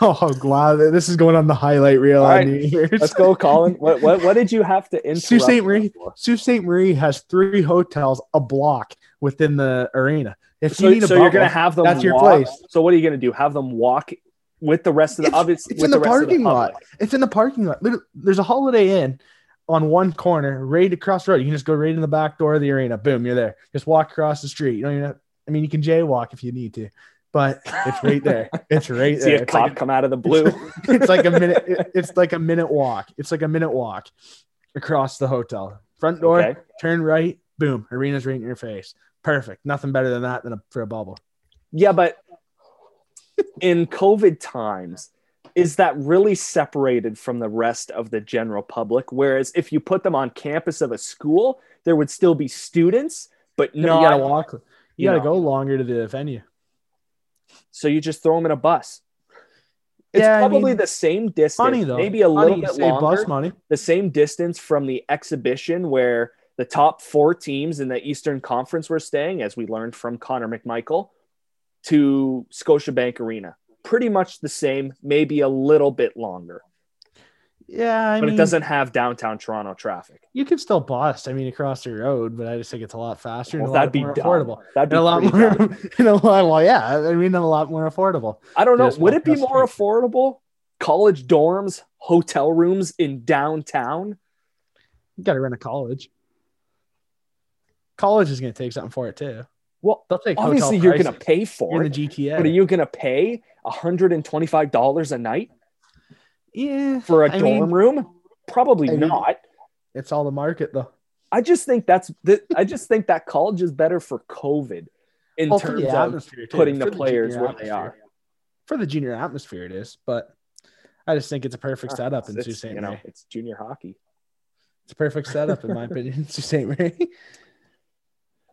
oh wow, this is going on the highlight reel All right, New Year's. Let's go, Colin. What what, what did you have to interrupt? Sault Ste. Marie. Sault Ste. Marie has three hotels a block within the arena. If So, you need a so you're gonna have them. that's your place. So what are you gonna do? Have them walk with the rest of the It's- obvious? it's with in the rest of parking lot. It's in the parking lot. There's a Holiday Inn on one corner, right across the road. You can just go right in the back door of the arena. Boom, you're there. Just walk across the street. You don't even. Have, I mean, you can jaywalk if you need to, but it's right there. It's right See there. See a It's cop like, come out of the blue. it's like a minute. it- It's like a minute walk. It's like a minute walk across the hotel. Front door, Okay. turn right. Boom, arena's right in your face. Perfect. Nothing better than that than a, for a bubble. Yeah, but in COVID times is that really separated from the rest of the general public. Whereas if you put them on campus of a school, there would still be students, but no, You gotta walk. You, you gotta know. go longer to the venue. So you just throw them in a bus. It's Yeah, I probably mean, the same distance, though. maybe a Funny, little bit longer. Bus money. the same distance from the exhibition where the top four teams in the Eastern Conference were staying, as we learned from Connor McMichael, to Scotiabank Arena. Pretty much the same, maybe a little bit longer, Yeah, I but mean, it doesn't have downtown Toronto traffic. You can still bust. I mean, across the road, but I just think it's a lot faster and Well, a that'd be more dumb. affordable. That'd be And a lot more. and a lot. Well, yeah. I mean, a lot more affordable. I don't know. Would it be the more affordable? College dorms, hotel rooms in downtown? You got to rent a college. College is going to take something for it too. Well, They'll take obviously you're going to pay for it. the GTA. But are you going to pay $125 a night yeah, for a I dorm mean, room? Probably I mean- not. it's all the market though. I just think that's the, I just think that college is better for COVID in Well, terms of putting For the players where they are. For the junior atmosphere, it is, but I just think it's a perfect ah, setup in Sault Ste. you know, it's junior hockey. It's a perfect setup in my opinion. in Sault Ste. Marie.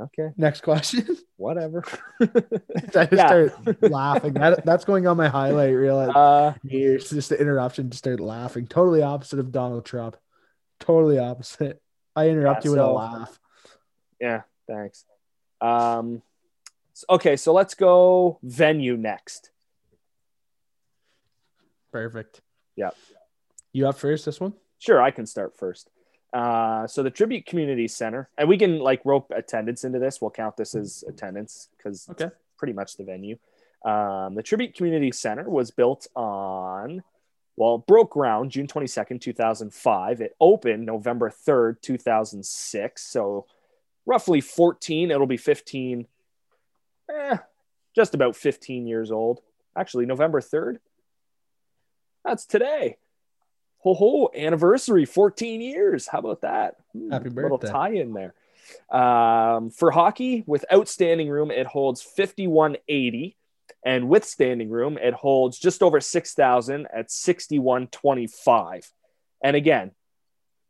Okay, Next question. whatever. I just Yeah. start laughing. That, that's going on my highlight reel. At uh, years. Just the interruption to start laughing. Totally opposite of Donald Trump. Totally opposite. I interrupt Yeah, you with a laugh. yeah, thanks. Um, okay, so let's go venue next. Perfect. Yep. You up first this one? Sure, I can start first. Uh, so the Tribute Community Center, and we can like rope attendance into this. We'll count this as attendance because Okay. it's pretty much the venue. Um, the Tribute Community Center was built on, well, broke ground June 22nd, 2005. It opened November 3rd, 2006. So roughly 14, it'll be 15, eh, just about 15 years old. Actually, November 3rd, that's today. Ho ho, anniversary, 14 years. How about that? Hmm, Happy Little tie in there. Um, for hockey, with outstanding room, it holds 5180. And with standing room, it holds just over 6,000 at 6125. And again,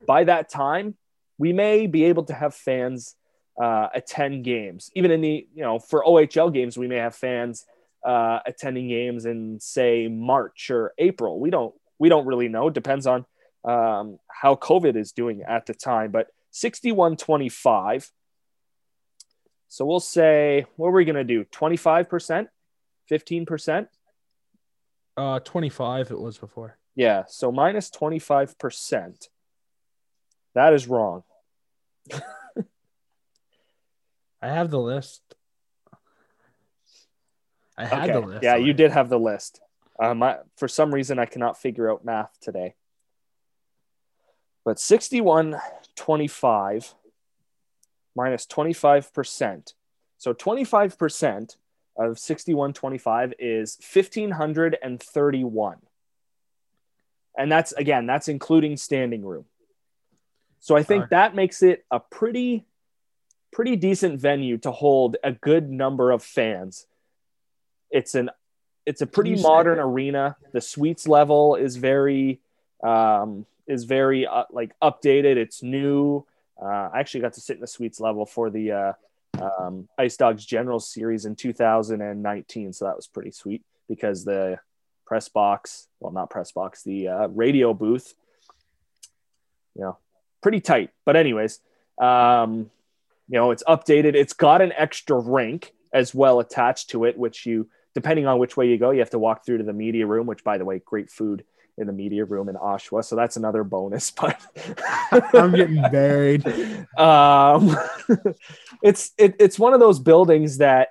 by that time, we may be able to have fans uh, attend games. Even in the, you know, for OHL games, we may have fans uh, attending games in, say, March or April. We don't, we don't really know. Depends on um, how COVID is doing at the time. But 6125. So we'll say, what are we going to do? 25%? 15%? Uh 25 it was before. Yeah. So minus 25%. That is wrong. I have the list. I had Okay. the list. Yeah, you did have the list. Um, I, for some reason, I cannot figure out math today. But 6125 minus 25%. So 25% of 6125 is 1531. And that's again, that's including standing room. So I think Alright. that makes it a pretty pretty decent venue to hold a good number of fans. It's an it's a pretty you modern arena. The suites level is very um, is very uh, like updated. It's new. Uh, I actually got to sit in the suites level for the uh, um, Ice Dogs General Series in 2019, so that was pretty sweet because the press box, well, not press box, the uh, radio booth, you know, pretty tight. But anyways, um, you know, it's updated. It's got an extra rink as well attached to it, which you, depending on which way you go, you have to walk through to the media room. Which, by the way, great food in the media room in Oshawa. So that's another bonus. But I'm getting buried. um, it's it, it's one of those buildings that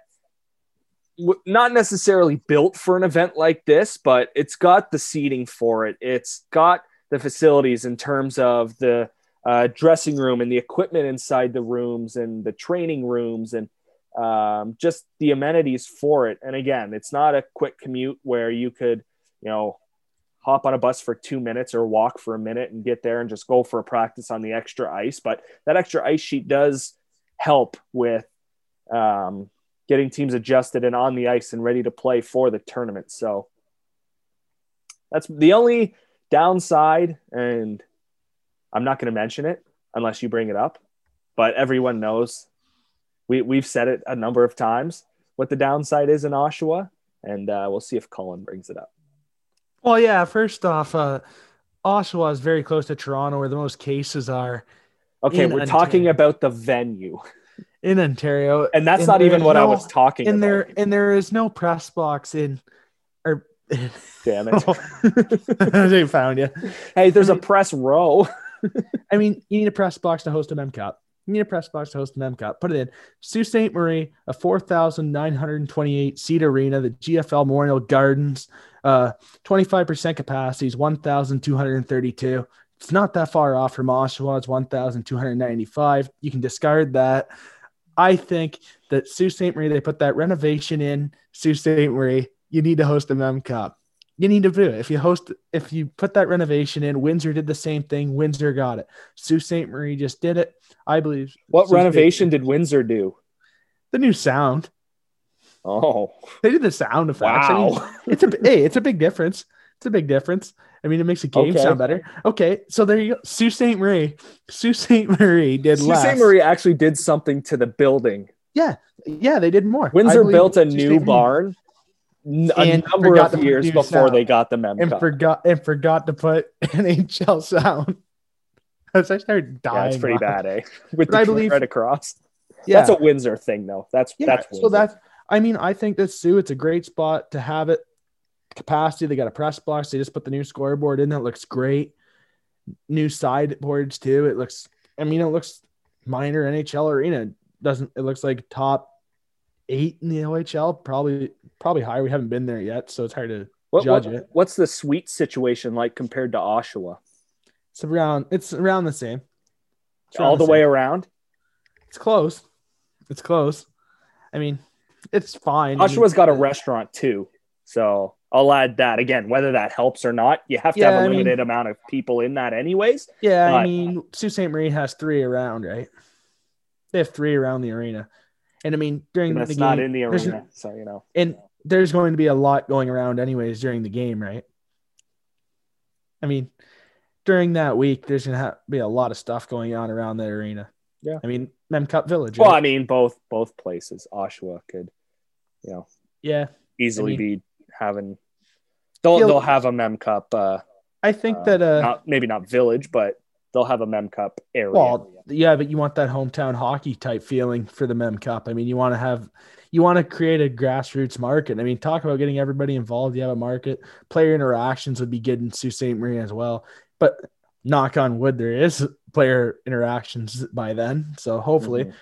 w- not necessarily built for an event like this, but it's got the seating for it. It's got the facilities in terms of the uh, dressing room and the equipment inside the rooms and the training rooms and um, just the amenities for it. And again, it's not a quick commute where you could, you know, hop on a bus for two minutes or walk for a minute and get there and just go for a practice on the extra ice. But that extra ice sheet does help with, um, getting teams adjusted and on the ice and ready to play for the tournament. So that's the only downside, and I'm not going to mention it unless you bring it up. But everyone knows we we've said it a number of times what the downside is in Oshawa, and uh, we'll see if Colin brings it up. Well, yeah. First off, uh, Oshawa is very close to Toronto, where the most cases are. Okay, we're Ontario. talking about the venue, in Ontario, and that's And not even what I was talking and about. there and there is no press box in. Or Damn it! they found you. hey, there's I a mean- press row. I mean, you need a press box to host a Mem Cup. Need a press box to host a Mem Cup. Put it in. Sault Ste. Marie, a 4,928 seat arena, the GFL Memorial Gardens, uh, 25% capacity is 1,232. It's not that far off from Oshawa. It's 1,295. You can discard that. I think that Sault Ste. Marie, they put that renovation in Sault Ste. Marie. You need to host a Mem Cup. You need to do it. If you host, if you put that renovation in, Windsor did the same thing. Windsor got it. Sault Ste. Marie just did it. I believe. What Sault renovation did Windsor do? The new sound. Oh, They did the sound effects. I mean, wow! it's a hey, it's a big difference. It's a big difference. I mean, it makes the game Okay. sound better. Okay, so there you go. Sault Ste. Marie. Sault Ste. Marie did Sault. Ste. Marie actually did something to the building. Yeah, yeah, they did more. Windsor built a new barn a number of years before sound. they got the mem and forgot and forgot to put NHL sound. As I started dying. yeah, it's pretty bad, eh? With the I believe- right across. Yeah. That's a Windsor thing, though. That's Yeah, that's so Windsor. that's I mean, I think that Soo, it's a great spot to have it. Capacity, they got a press box. They just put the new scoreboard in. That looks great. New sideboards too. It looks. I mean, it looks minor NHL arena. Doesn't it looks like top eight in the OHL? Probably, probably higher. We haven't been there yet, so it's hard to what, judge what- it. What's the suite situation like compared to Oshawa? It's around. It's around the same. It's All around the same. way around. It's close. It's close. I mean, it's fine. I mean, Oshawa's got a uh, restaurant too, so I'll add that again. Whether that helps or not, you have to Yeah, have a I mean- limited amount of people in that, anyways. Yeah, I mean, Sault Ste. Marie has three around, right? They have three around the arena, and I mean during That's the game, not in the arena, so you know. and there's going to be a lot going around anyways during the game, right? I mean, during that week, there's gonna have, be a lot of stuff going on around the arena. Yeah. I mean, Mem Cup Village. Well. I mean, both both places. Oshawa could, you know, yeah, easily I be having. They'll they'll have a mem cup. Uh, I think uh, that uh, not maybe not village, but they'll have a mem cup area. Well, yeah, but you want that hometown hockey type feeling for the Mem Cup. I mean, you want to have, you want to create a grassroots market. I mean, talk about getting everybody involved. You have a market. Player interactions would be good in Sault Ste. Marie as well. But knock on wood, there is player interactions by then. So hopefully, Mhm.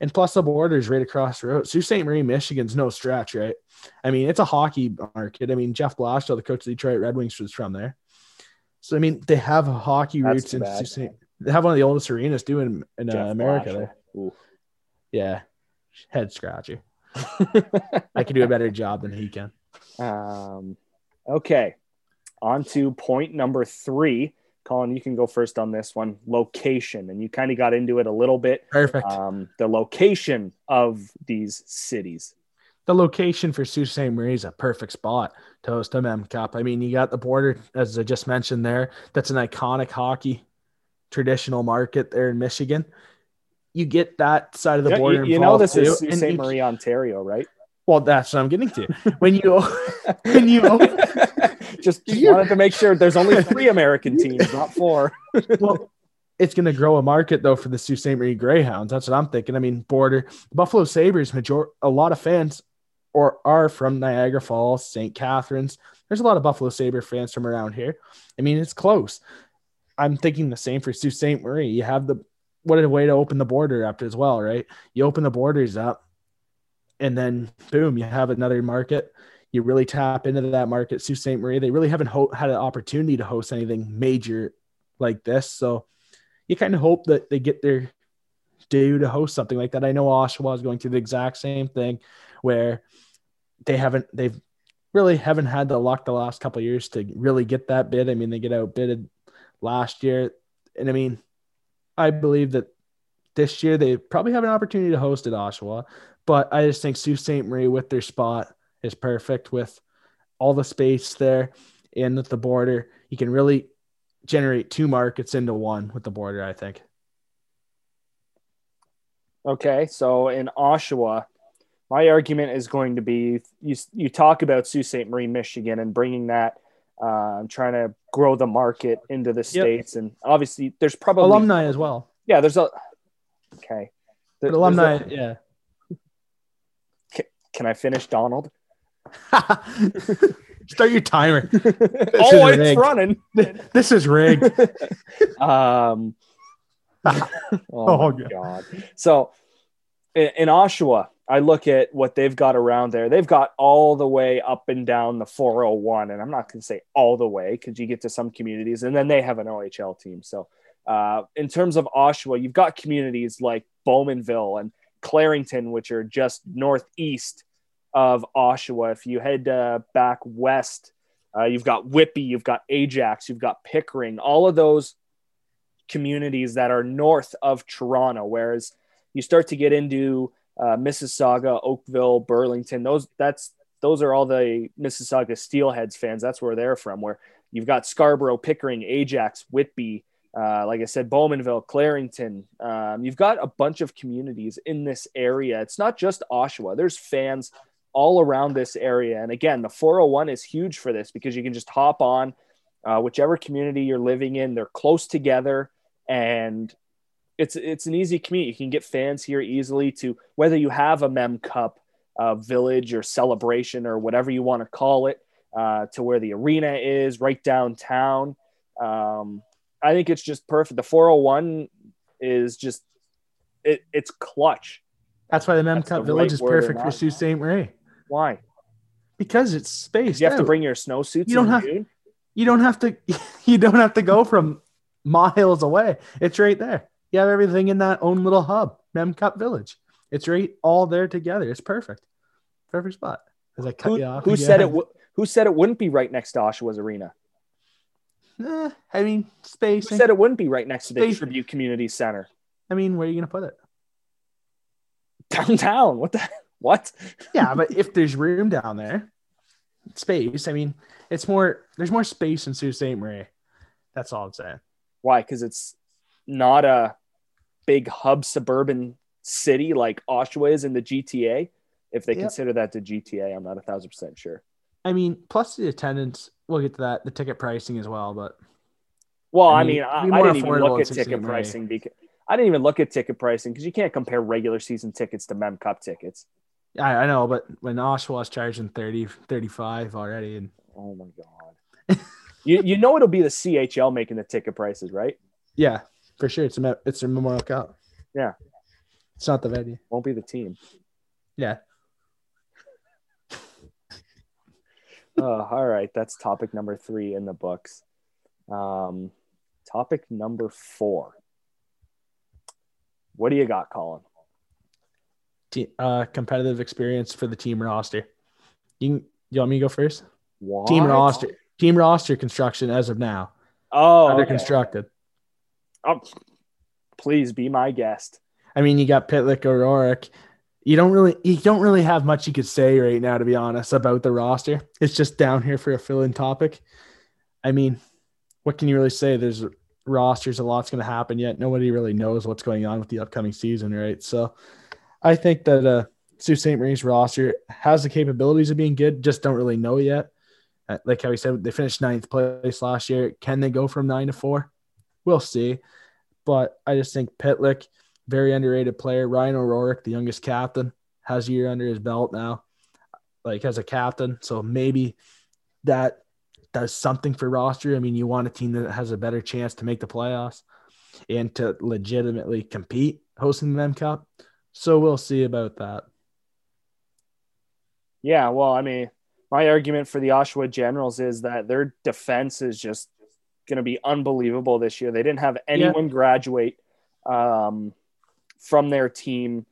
and plus the borders right across the road. Sault Ste. Marie, Michigan's no stretch, right? I mean, it's a hockey market. I mean, Jeff Blashill, the coach of the Detroit Red Wings, was from there. So I mean, they have hockey That's roots bad. They have one of the oldest arenas too in, in uh, America. Blashill. There. Ooh. Yeah, head scratcher. I can do a better job than he can. um, okay, on to point number three. Colin, you can go first on this one. Location, and you kind of got into it a little bit. Perfect. Um, the location of these cities. The location for Sault Ste. Marie is a perfect spot to host a Mem Cup. I mean, you got the border, as I just mentioned there. That's an iconic hockey traditional market there in Michigan. You get that side of the Yeah, border. you, you know this too, is Sault Ste. Marie, Ontario, right? Well, that's what I'm getting to. When you when you just, just You- wanted to make sure there's only three American teams, not four. well, it's going to grow a market though for the Sault Ste. Marie Greyhounds. That's what I'm thinking. I mean, border Buffalo Sabres, major a lot of fans or are from Niagara Falls, St. Catharines. There's a lot of Buffalo Sabre fans from around here. I mean, it's close. I'm thinking the same for Sault Ste. Marie. You have the what a way to open the border up as well, right? You open the borders up, and then boom, you have another market. You really tap into that market, Sault Ste. Marie. They really haven't ho- had an opportunity to host anything major like this, so you kind of hope that they get their due to host something like that. I know Oshawa is going through the exact same thing, where they haven't they've really haven't had the luck the last couple years to really get that bid. I mean, they get outbidded last year, and I mean, I believe that this year they probably have an opportunity to host at Oshawa, but I just think Sault Ste. Marie with their spot is perfect with all the space there and with the border. You can really generate two markets into one with the border, I think. Okay, so in Oshawa, my argument is going to be you, you talk about Sault Ste. Marie, Michigan, and bringing that, uh, trying to grow the market into the states, and obviously there's probably alumni as well. Yeah, there's a okay. There, alumni, a, yeah. Can, can I finish, Donald? Start your timer. oh, it's rigged. running. This is rigged. um. oh, oh God. God. So in, in Oshawa, I look at what they've got around there. They've got all the way up and down the 401, and I'm not going to say all the way because you get to some communities, and then they have an OHL team. So, uh, in terms of Oshawa, you've got communities like Bowmanville and Clarington, which are just northeast of Oshawa. If you head uh, back west, uh, you've got Whitby, you've got Ajax, you've got Pickering, all of those communities that are north of Toronto. Whereas you start to get into uh, Mississauga, Oakville, Burlington, those that's those are all the Mississauga Steelheads fans. That's where they're from. Where you've got Scarborough, Pickering, Ajax, Whitby, uh, like I said, Bowmanville, Clarington. Um, you've got a bunch of communities in this area. It's not just Oshawa. There's fans all around this area. And again, the 401 is huge for this because you can just hop on uh, whichever community you're living in. They're close together and it's it's an easy commute. You can get fans here easily to whether you have a Mem Cup uh, village or celebration or whatever you want to call it, uh, to where the arena is right downtown. Um, I think it's just perfect. The 401 is just it, it's clutch. That's why the Mem Cup Village right is perfect for Sault Ste. Marie. Why? Because it's space. You have out. to bring your snowsuits. You don't have. June? You don't have to. You don't have to go from miles away. It's right there. You have everything in that own little hub, Mem Cup Village. It's right all there together. It's perfect. Perfect spot. As I cut who, you off. Who said it? W- who said it wouldn't be right next to Oshawa's arena? Eh, I mean, space. Who said it wouldn't be right next to the space. Tribute Community Center? I mean, where are you going to put it? Downtown. What the? What? yeah, but if there's room down there, space. I mean, it's more. There's more space in Sault Ste. Marie. That's all I'm saying. Why? Because it's not a big hub suburban city like Oshawa is in the GTA. If they yep. consider that the GTA, I'm not a thousand percent sure. I mean, plus the attendance. We'll get to that. The ticket pricing as well, but well, I mean, I, mean, I, I didn't even look at ticket pricing because I didn't even look at ticket pricing because you can't compare regular season tickets to Mem Cup tickets. I, I know, but when Oshawa's charging 30, 35 already, and oh my god, you you know it'll be the CHL making the ticket prices, right? Yeah, for sure. It's a it's a Memorial Cup. Yeah, it's not the venue. Won't be the team. Yeah. uh, all right, that's topic number three in the books. Um, topic number four. What do you got, Colin? uh, competitive experience for the team roster. You, you want me to go first? What? Team roster, team roster construction as of now. Oh, under okay. constructed. Oh, please be my guest. I mean, you got Pitlick O'Rourke. You don't really, you don't really have much you could say right now, to be honest, about the roster. It's just down here for a fill-in topic. I mean, what can you really say? There's rosters, a lot's going to happen yet. Nobody really knows what's going on with the upcoming season, right? So, I think that uh, Sault Ste. Marie's roster has the capabilities of being good, just don't really know yet. Uh, like how we said, they finished ninth place last year. Can they go from nine to four? We'll see. But I just think Pitlick, very underrated player. Ryan O'Rourke, the youngest captain, has a year under his belt now, like as a captain. So maybe that does something for roster. I mean, you want a team that has a better chance to make the playoffs and to legitimately compete hosting the Mem Cup. So we'll see about that. Yeah, well, I mean, my argument for the Oshawa Generals is that their defense is just going to be unbelievable this year. They didn't have anyone yeah. graduate um, from their team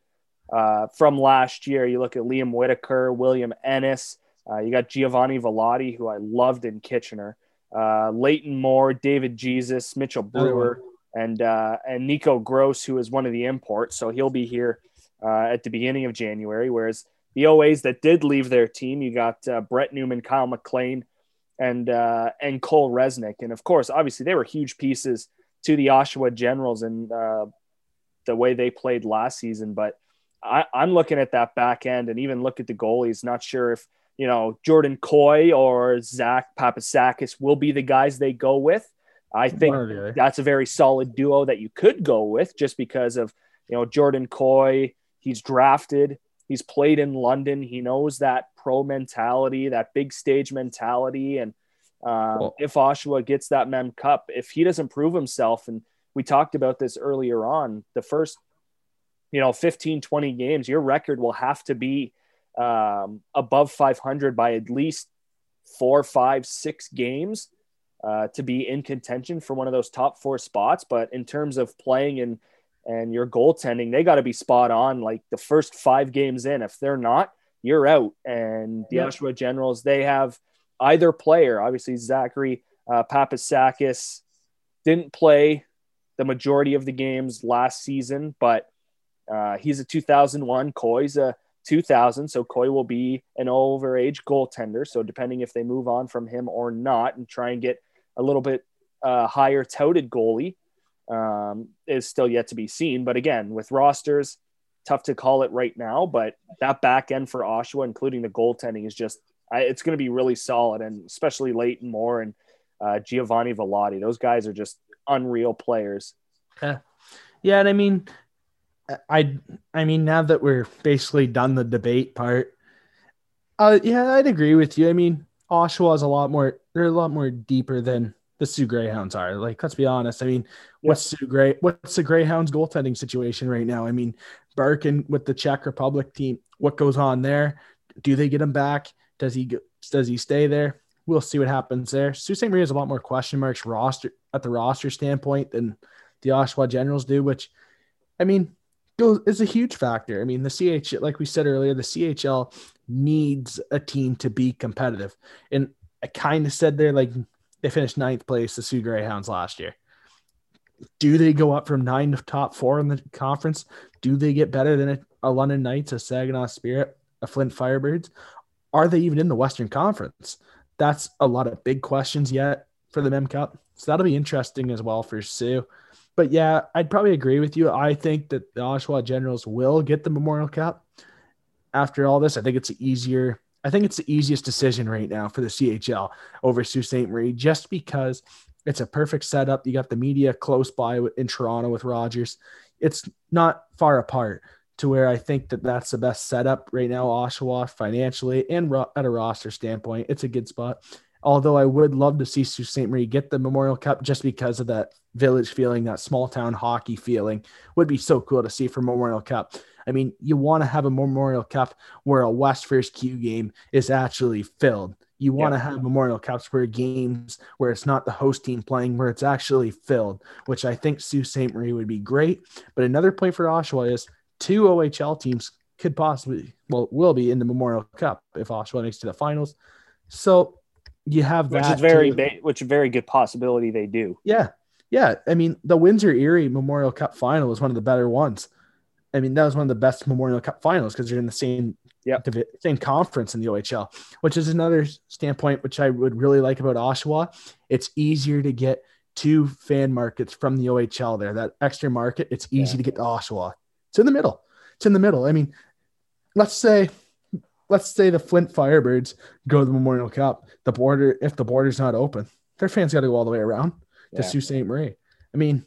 uh, from last year. You look at Liam Whitaker, William Ennis. Uh, you got Giovanni Vallati, who I loved in Kitchener. Uh, Leighton Moore, David Jesus, Mitchell Brewer. and uh, and Nico Gross, who is one of the imports, so he'll be here uh, at the beginning of January. Whereas the OAs that did leave their team, you got uh, Brett Neumann, Kyle MacLean, and uh, and Cole Resnick, and of course, obviously, they were huge pieces to the Oshawa Generals and uh, the way they played last season. But I, I'm looking at that back end, and even look at the goalies. Not sure if you know Jordan Kooy or Zach Papasakis will be the guys they go with. I think that's a very solid duo that you could go with just because of you know Jordan Kooy. He's drafted. He's played in London. He knows that pro mentality, that big stage mentality. And um, cool. if Oshawa gets that Mem Cup, if he doesn't prove himself, and we talked about this earlier on, the first, you know, 15, 20 games, your record will have to be um, above 500 by at least four, five, six games uh, to be in contention for one of those top four spots. But in terms of playing in and your goaltending, they got to be spot on like the first five games in. If they're not, you're out. And the yeah. Oshawa Generals, they have either player, obviously Zachary uh, Papassakis didn't play the majority of the games last season, but uh, he's a 2001. Kooy's a 2000, so Kooy will be an overage goaltender. So depending if they move on from him or not, and try and get a little bit uh, higher touted goalie, um, is still yet to be seen. But again, with rosters, tough to call it right now. But that back end for Oshawa, including the goaltending, is just it's going to be really solid, and especially Leighton Moore and uh, Giovanni Vallati. Those guys are just unreal players. Yeah, yeah, and I mean, I I mean now that we're basically done the debate part, uh, yeah, I'd agree with you. I mean, Oshawa is a lot more. They're a lot more deeper than the Soo Greyhounds are. Like, let's be honest. I mean, what's Soo Grey? What's the Greyhounds goaltending situation right now? I mean, Barkin with the Czech Republic team. What goes on there? Do they get him back? Does he does he stay there? We'll see what happens there. Sault Ste. Marie has a lot more question marks roster at the roster standpoint than the Oshawa Generals do, which, I mean, goes is a huge factor. I mean, the CH, like we said earlier, the CHL needs a team to be competitive, and I kind of said there, like they finished ninth place, the Soo Greyhounds last year. Do they go up from nine to top four in the conference? Do they get better than a, a London Knights, a Saginaw Spirit, a Flint Firebirds? Are they even in the Western Conference? That's a lot of big questions yet for the Mem Cup. So that'll be interesting as well for Soo. But yeah, I'd probably agree with you. I think that the Oshawa Generals will get the Memorial Cup. After all this, I think it's easier I think it's the easiest decision right now for the CHL over Sault Ste. Marie, just because it's a perfect setup. You got the media close by in Toronto with Rogers. It's not far apart to where I think that that's the best setup right now, Oshawa financially and ro- at a roster standpoint. It's a good spot. Although I would love to see Sault Ste. Marie get the Memorial Cup just because of that village feeling, that small town hockey feeling would be so cool to see for Memorial Cup. I mean, you want to have a Memorial Cup where a West First Q game is actually filled. You want to have Memorial Cups where games where it's not the host team playing, where it's actually filled, which I think Sault Ste. Marie would be great. But another play for Oshawa is two OHL teams could possibly, well, will be in the Memorial Cup if Oshawa makes to the finals. So you have that, which is very, which is a very good possibility they do. Yeah, yeah. I mean, the Windsor Erie Memorial Cup final is one of the better ones. I mean, that was one of the best Memorial Cup finals because you're in the same yep. same conference in the OHL, which is another standpoint which I would really like about Oshawa. It's easier to get two fan markets from the OHL there. That extra market, it's easy yeah. to get to Oshawa. It's in the middle. It's in the middle. I mean, let's say let's say the Flint Firebirds go to the Memorial Cup. The border, if the border's not open, their fans got to go all the way around to yeah. Sault Ste. Marie. I mean,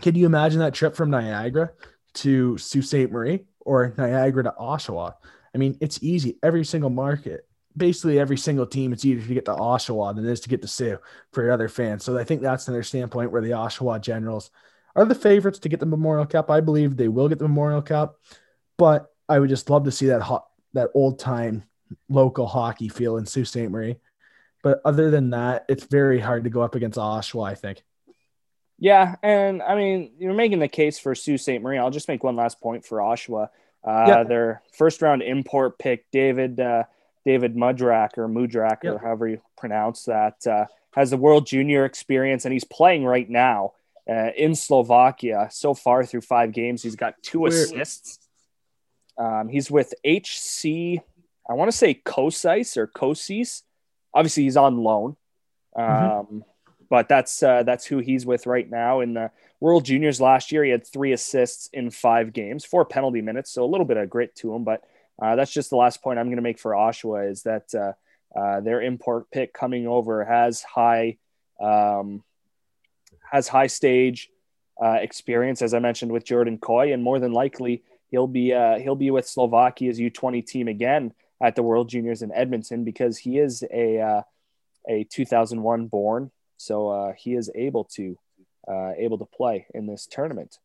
can you imagine that trip from Niagara to Sault Ste. Marie or Niagara to Oshawa. I mean, it's easy. Every single market, basically every single team, it's easier to get to Oshawa than it is to get to Soo for other fans. So I think that's another standpoint where the Oshawa Generals are the favorites to get the Memorial Cup. I believe they will get the Memorial Cup, but I would just love to see that hot, that old time local hockey feel in Sault Ste. Marie. But other than that, it's very hard to go up against Oshawa, I think. Yeah, and I mean, you're making the case for Sault Ste. Marie. I'll just make one last point for Oshawa. Uh, yep. Their first round import pick, David uh, David Mudrak or Mudrak yep. or however you pronounce that, uh, has the World Junior experience, and he's playing right now. uh, in Slovakia. So far through five games, he's got two Where- assists. Um, he's with HC, I want to say Kosice or Kosis. Obviously, he's on loan, um, Mhm. But that's uh, that's who he's with right now. In the World Juniors last year, he had three assists in five games, four penalty minutes, so a little bit of grit to him. But uh, that's just the last point I'm going to make for Oshawa is that uh, uh, their import pick coming over has high um, has high stage uh, experience, as I mentioned with Jordan Kooy, and more than likely he'll be uh, he'll be with Slovakia's U20 team again at the World Juniors in Edmonton because he is a a 2001 born, so uh, he is able to uh, able to play in this tournament.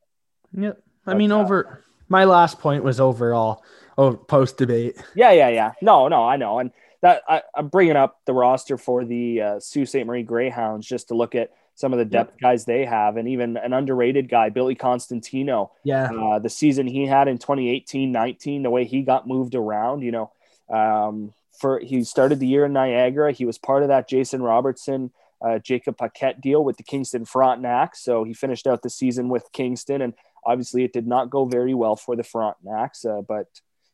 Yep. I But, mean, uh, over my last point was overall oh, post debate. Yeah, yeah, yeah. No, no, I know, and that I, I'm bringing up the roster for the uh, Sault Ste. Marie Greyhounds just to look at some of the depth guys they have, and even an underrated guy, Billy Constantinou. Yeah. Uh, the season he had in 2018 19, the way he got moved around, you know, um, for he started the year in Niagara. He was part of that Jason Robertson, uh, Jacob Paquette deal with the Kingston Frontenacs. So he finished out the season with Kingston, and obviously it did not go very well for the Frontenacs, uh, but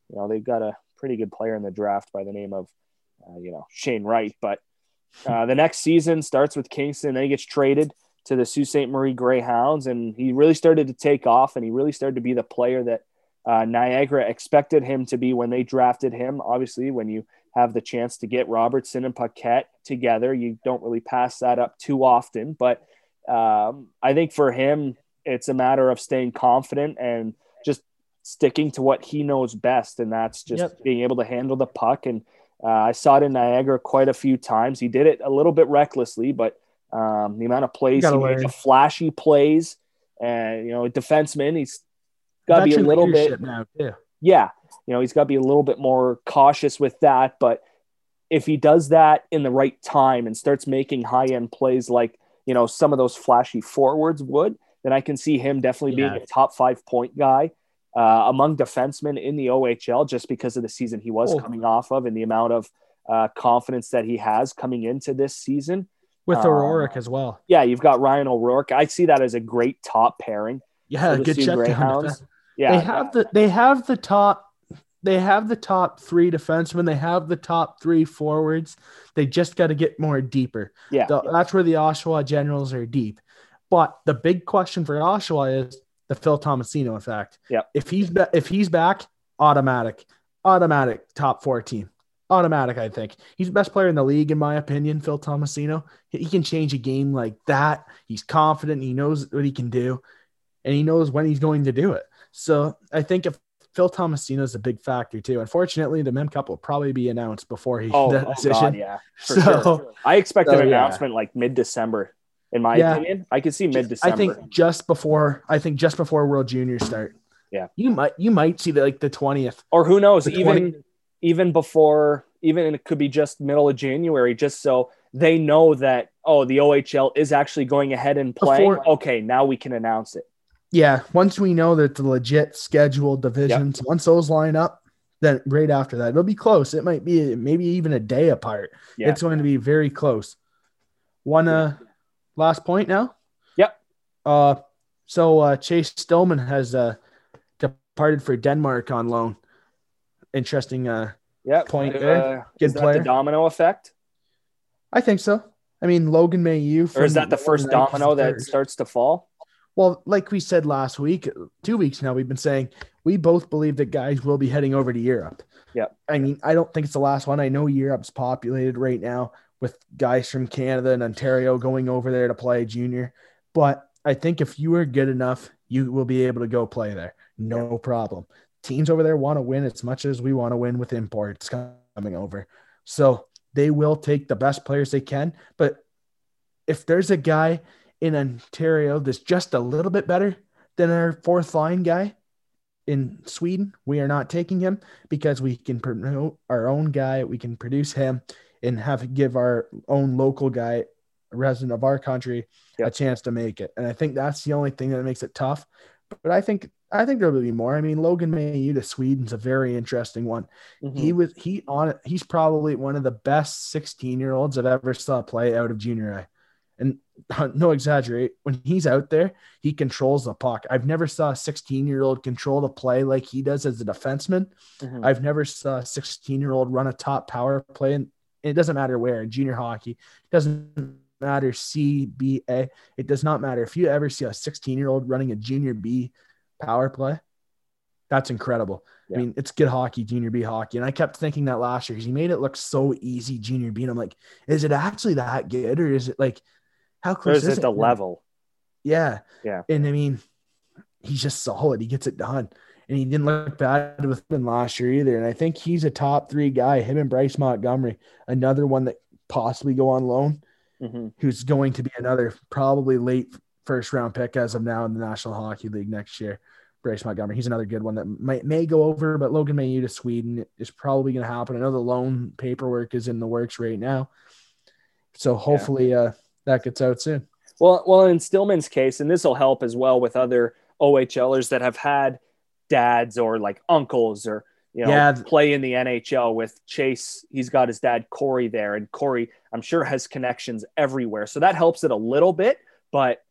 you know they've got a pretty good player in the draft by the name of uh, you know Shane Wright. But uh, the next season starts with Kingston, then he gets traded to the Sault Ste. Marie Greyhounds, and he really started to take off, and he really started to be the player that uh, Niagara expected him to be when they drafted him. Obviously, when you have the chance to get Robertson and Paquette together, you don't really pass that up too often. But um, I think for him, it's a matter of staying confident and just sticking to what he knows best, and that's just Yep. being able to handle the puck. And uh, I saw it in Niagara quite a few times. He did it a little bit recklessly, but um, the amount of plays he made, the flashy plays, and you know, a defenseman, he's got to be a little bit now too. Yeah, you know, he's got to be a little bit more cautious with that. But if he does that in the right time and starts making high end plays like, you know, some of those flashy forwards would, then I can see him definitely being a top five point guy uh, among defensemen in the OHL just because of the season he was Oh. coming off of and the amount of uh, confidence that he has coming into this season. with Uh, O'Rourke as well. Yeah, you've got Ryan O'Rourke. I see that as a great top pairing. Yeah, good shutdown. Greyhounds. Yeah, They have the they have the top they have the top three defensemen. They have the top three forwards. They just got to get more deeper. yeah, The- That's where the Oshawa Generals are deep. But the big question for Oshawa is the Phil Tomasino effect. Yep. If he's if he's back, automatic, automatic top four team, automatic. I think he's the best player in the league in my opinion. Phil Tomasino. He can change a game like that. He's confident. He knows what he can do, and he knows when he's going to do it. So I think if Phil Tomasino is a big factor too. Unfortunately, the Mem Cup will probably be announced before he Oh, that oh decision. God, yeah. So- sure. I expect so, an yeah. announcement like mid December. In my Yeah. opinion, I could see mid December. I think just before I think just before World Juniors start. Yeah. You might you might see that like the twentieth. or who knows, even 20 even before, even it could be just middle of January, just so they know that oh, the OHL is actually going ahead and playing. Before- okay, now we can announce it. Yeah. Once we know that the legit scheduled divisions, once those line up, then right after that, it'll be close. It might be maybe even a day apart. Yeah. It's going to be very close. One uh last point now. Yep. Uh so uh Chase Stillman has uh departed for Denmark on loan. Interesting uh Yeah, Point Uh, there. is Good that player. the domino effect, I think so. I mean Logan Mailloux or is that the first Knights is domino that starts to fall? Well, like we said last week, two weeks now, we've been saying we both believe that guys will be heading over to Europe. Yeah. I mean, I don't think it's the last one. I know Europe's populated right now with guys from Canada and Ontario going over there to play junior. But I think if you are good enough, you will be able to go play there. No problem. Teams over there want to win as much as we want to win with imports coming over. So they will take the best players they can. But if there's a guy in Ontario that's just a little bit better than our fourth line guy in Sweden, we are not taking him because we can promote our own guy. We can produce him and have give our own local guy, a resident of our country, a chance to make it. And I think that's the only thing that makes it tough. But I think I think there will be more. I mean, Logan Mailloux to Sweden's a very interesting one. Mhm. He was he on he's probably one of the best 16 year olds I've ever saw play out of junior high. And no exaggerate, when he's out there, he controls the puck. I've never saw a 16 year old control the play like he does as a defenseman. Mhm. I've never saw a 16 year old run a top power play, and it doesn't matter where in junior hockey, it doesn't matter CBA, it does not matter. If you ever see a 16 year old running a junior B power play, that's incredible. Yeah. I mean, it's good hockey, junior B hockey. And I kept thinking that last year because he made it look so easy, junior B. And I'm like, is it actually that good or is it like, how close is is it the level? Yeah. Yeah. And I mean, he's just solid. He gets it done. And he didn't look bad with him last year either. And I think he's a top three guy, him and Bryce Montgomery, another one that possibly go on loan, hmm who's going to be another probably late first round pick as of now in the National Hockey League next year. Bryce Montgomery. He's another good one that might may go over, but Logan Mailloux to Sweden is probably going to happen. I know the loan paperwork is in the works right now. So hopefully uh, that gets out soon. Well, well, in Stillman's case, and this will help as well with other OHLers that have had dads or like uncles or you know Yeah. play in the NHL with Chase. He's got his dad Corey there, and Corey, I'm sure, has connections everywhere, so that helps it a little bit. But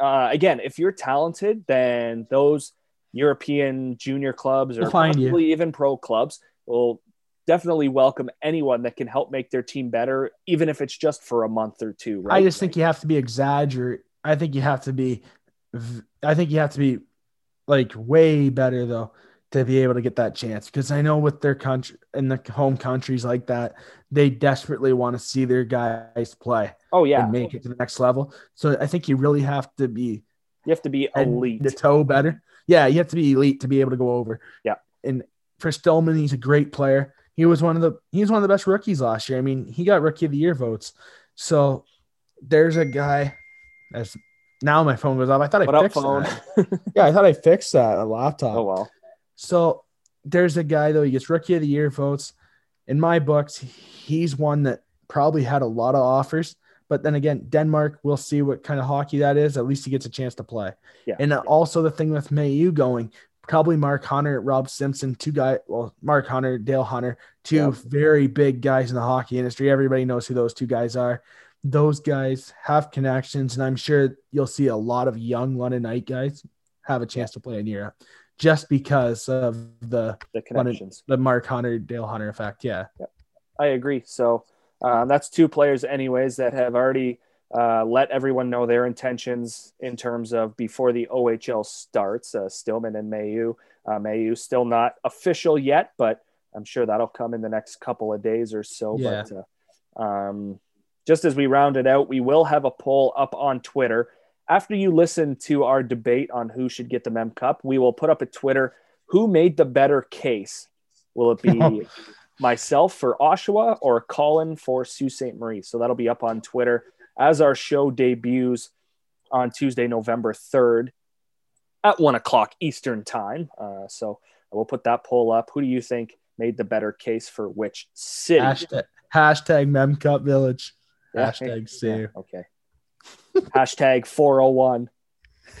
uh, again, if you're talented, then those European junior clubs or They'll find you. possibly even pro clubs will definitely welcome anyone that can help make their team better, even if it's just for a month or two. Right? I just think you have to be exaggerate. I think you have to be. I think you have to be like way better though to be able to get that chance because I know with their country in the home countries like that, they desperately want to see their guys play oh yeah, and make it to the next level. So I think you really have to be you have to be elite. to toe better. Yeah, you have to be elite to be able to go over. Yeah. And for Stillman, he's a great player. He was one of the he was one of the best rookies last year. I mean, he got rookie of the year votes. So there's a guy as now my phone goes off. I thought I What fixed that. Yeah, I thought I fixed that a laptop. Oh well. So there's a guy though, he gets rookie of the year votes. In my books, he's one that probably had a lot of offers. But then again, Denmark, we'll see what kind of hockey that is. At least he gets a chance to play. Yeah. And also the thing with Mailloux going, probably Mark Hunter, Rob Simpson, two guys, well, Mark Hunter, Dale Hunter, two Yep. very big guys in the hockey industry. Everybody knows who those two guys are. Those guys have connections, and I'm sure you'll see a lot of young London Knight guys have a chance to play in Europe just because of the The connections. the Mark Hunter, Dale Hunter effect. Yeah. I agree. So um, that's two players, anyways, that have already uh, let everyone know their intentions in terms of before the OHL starts. Uh, Stillman and Mailloux. Uh, Mailloux still not official yet, but I'm sure that'll come in the next couple of days or so. Yeah. But uh, um, just as we round it out, we will have a poll up on Twitter. After you listen to our debate on who should get the Mem Cup, we will put up a Twitter who made the better case. Will it be myself for Oshawa or Colin for Sault Ste. Marie? So that'll be up on Twitter as our show debuts on Tuesday, November 3rd at one o'clock Eastern time. Uh, so I will put that poll up. Who do you think made the better case for which city? Hashtag, hashtag MemCup Village. Yeah, Hashtag yeah, okay. Hashtag 401.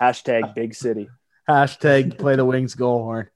Hashtag big city. Hashtag play the wings goal horn.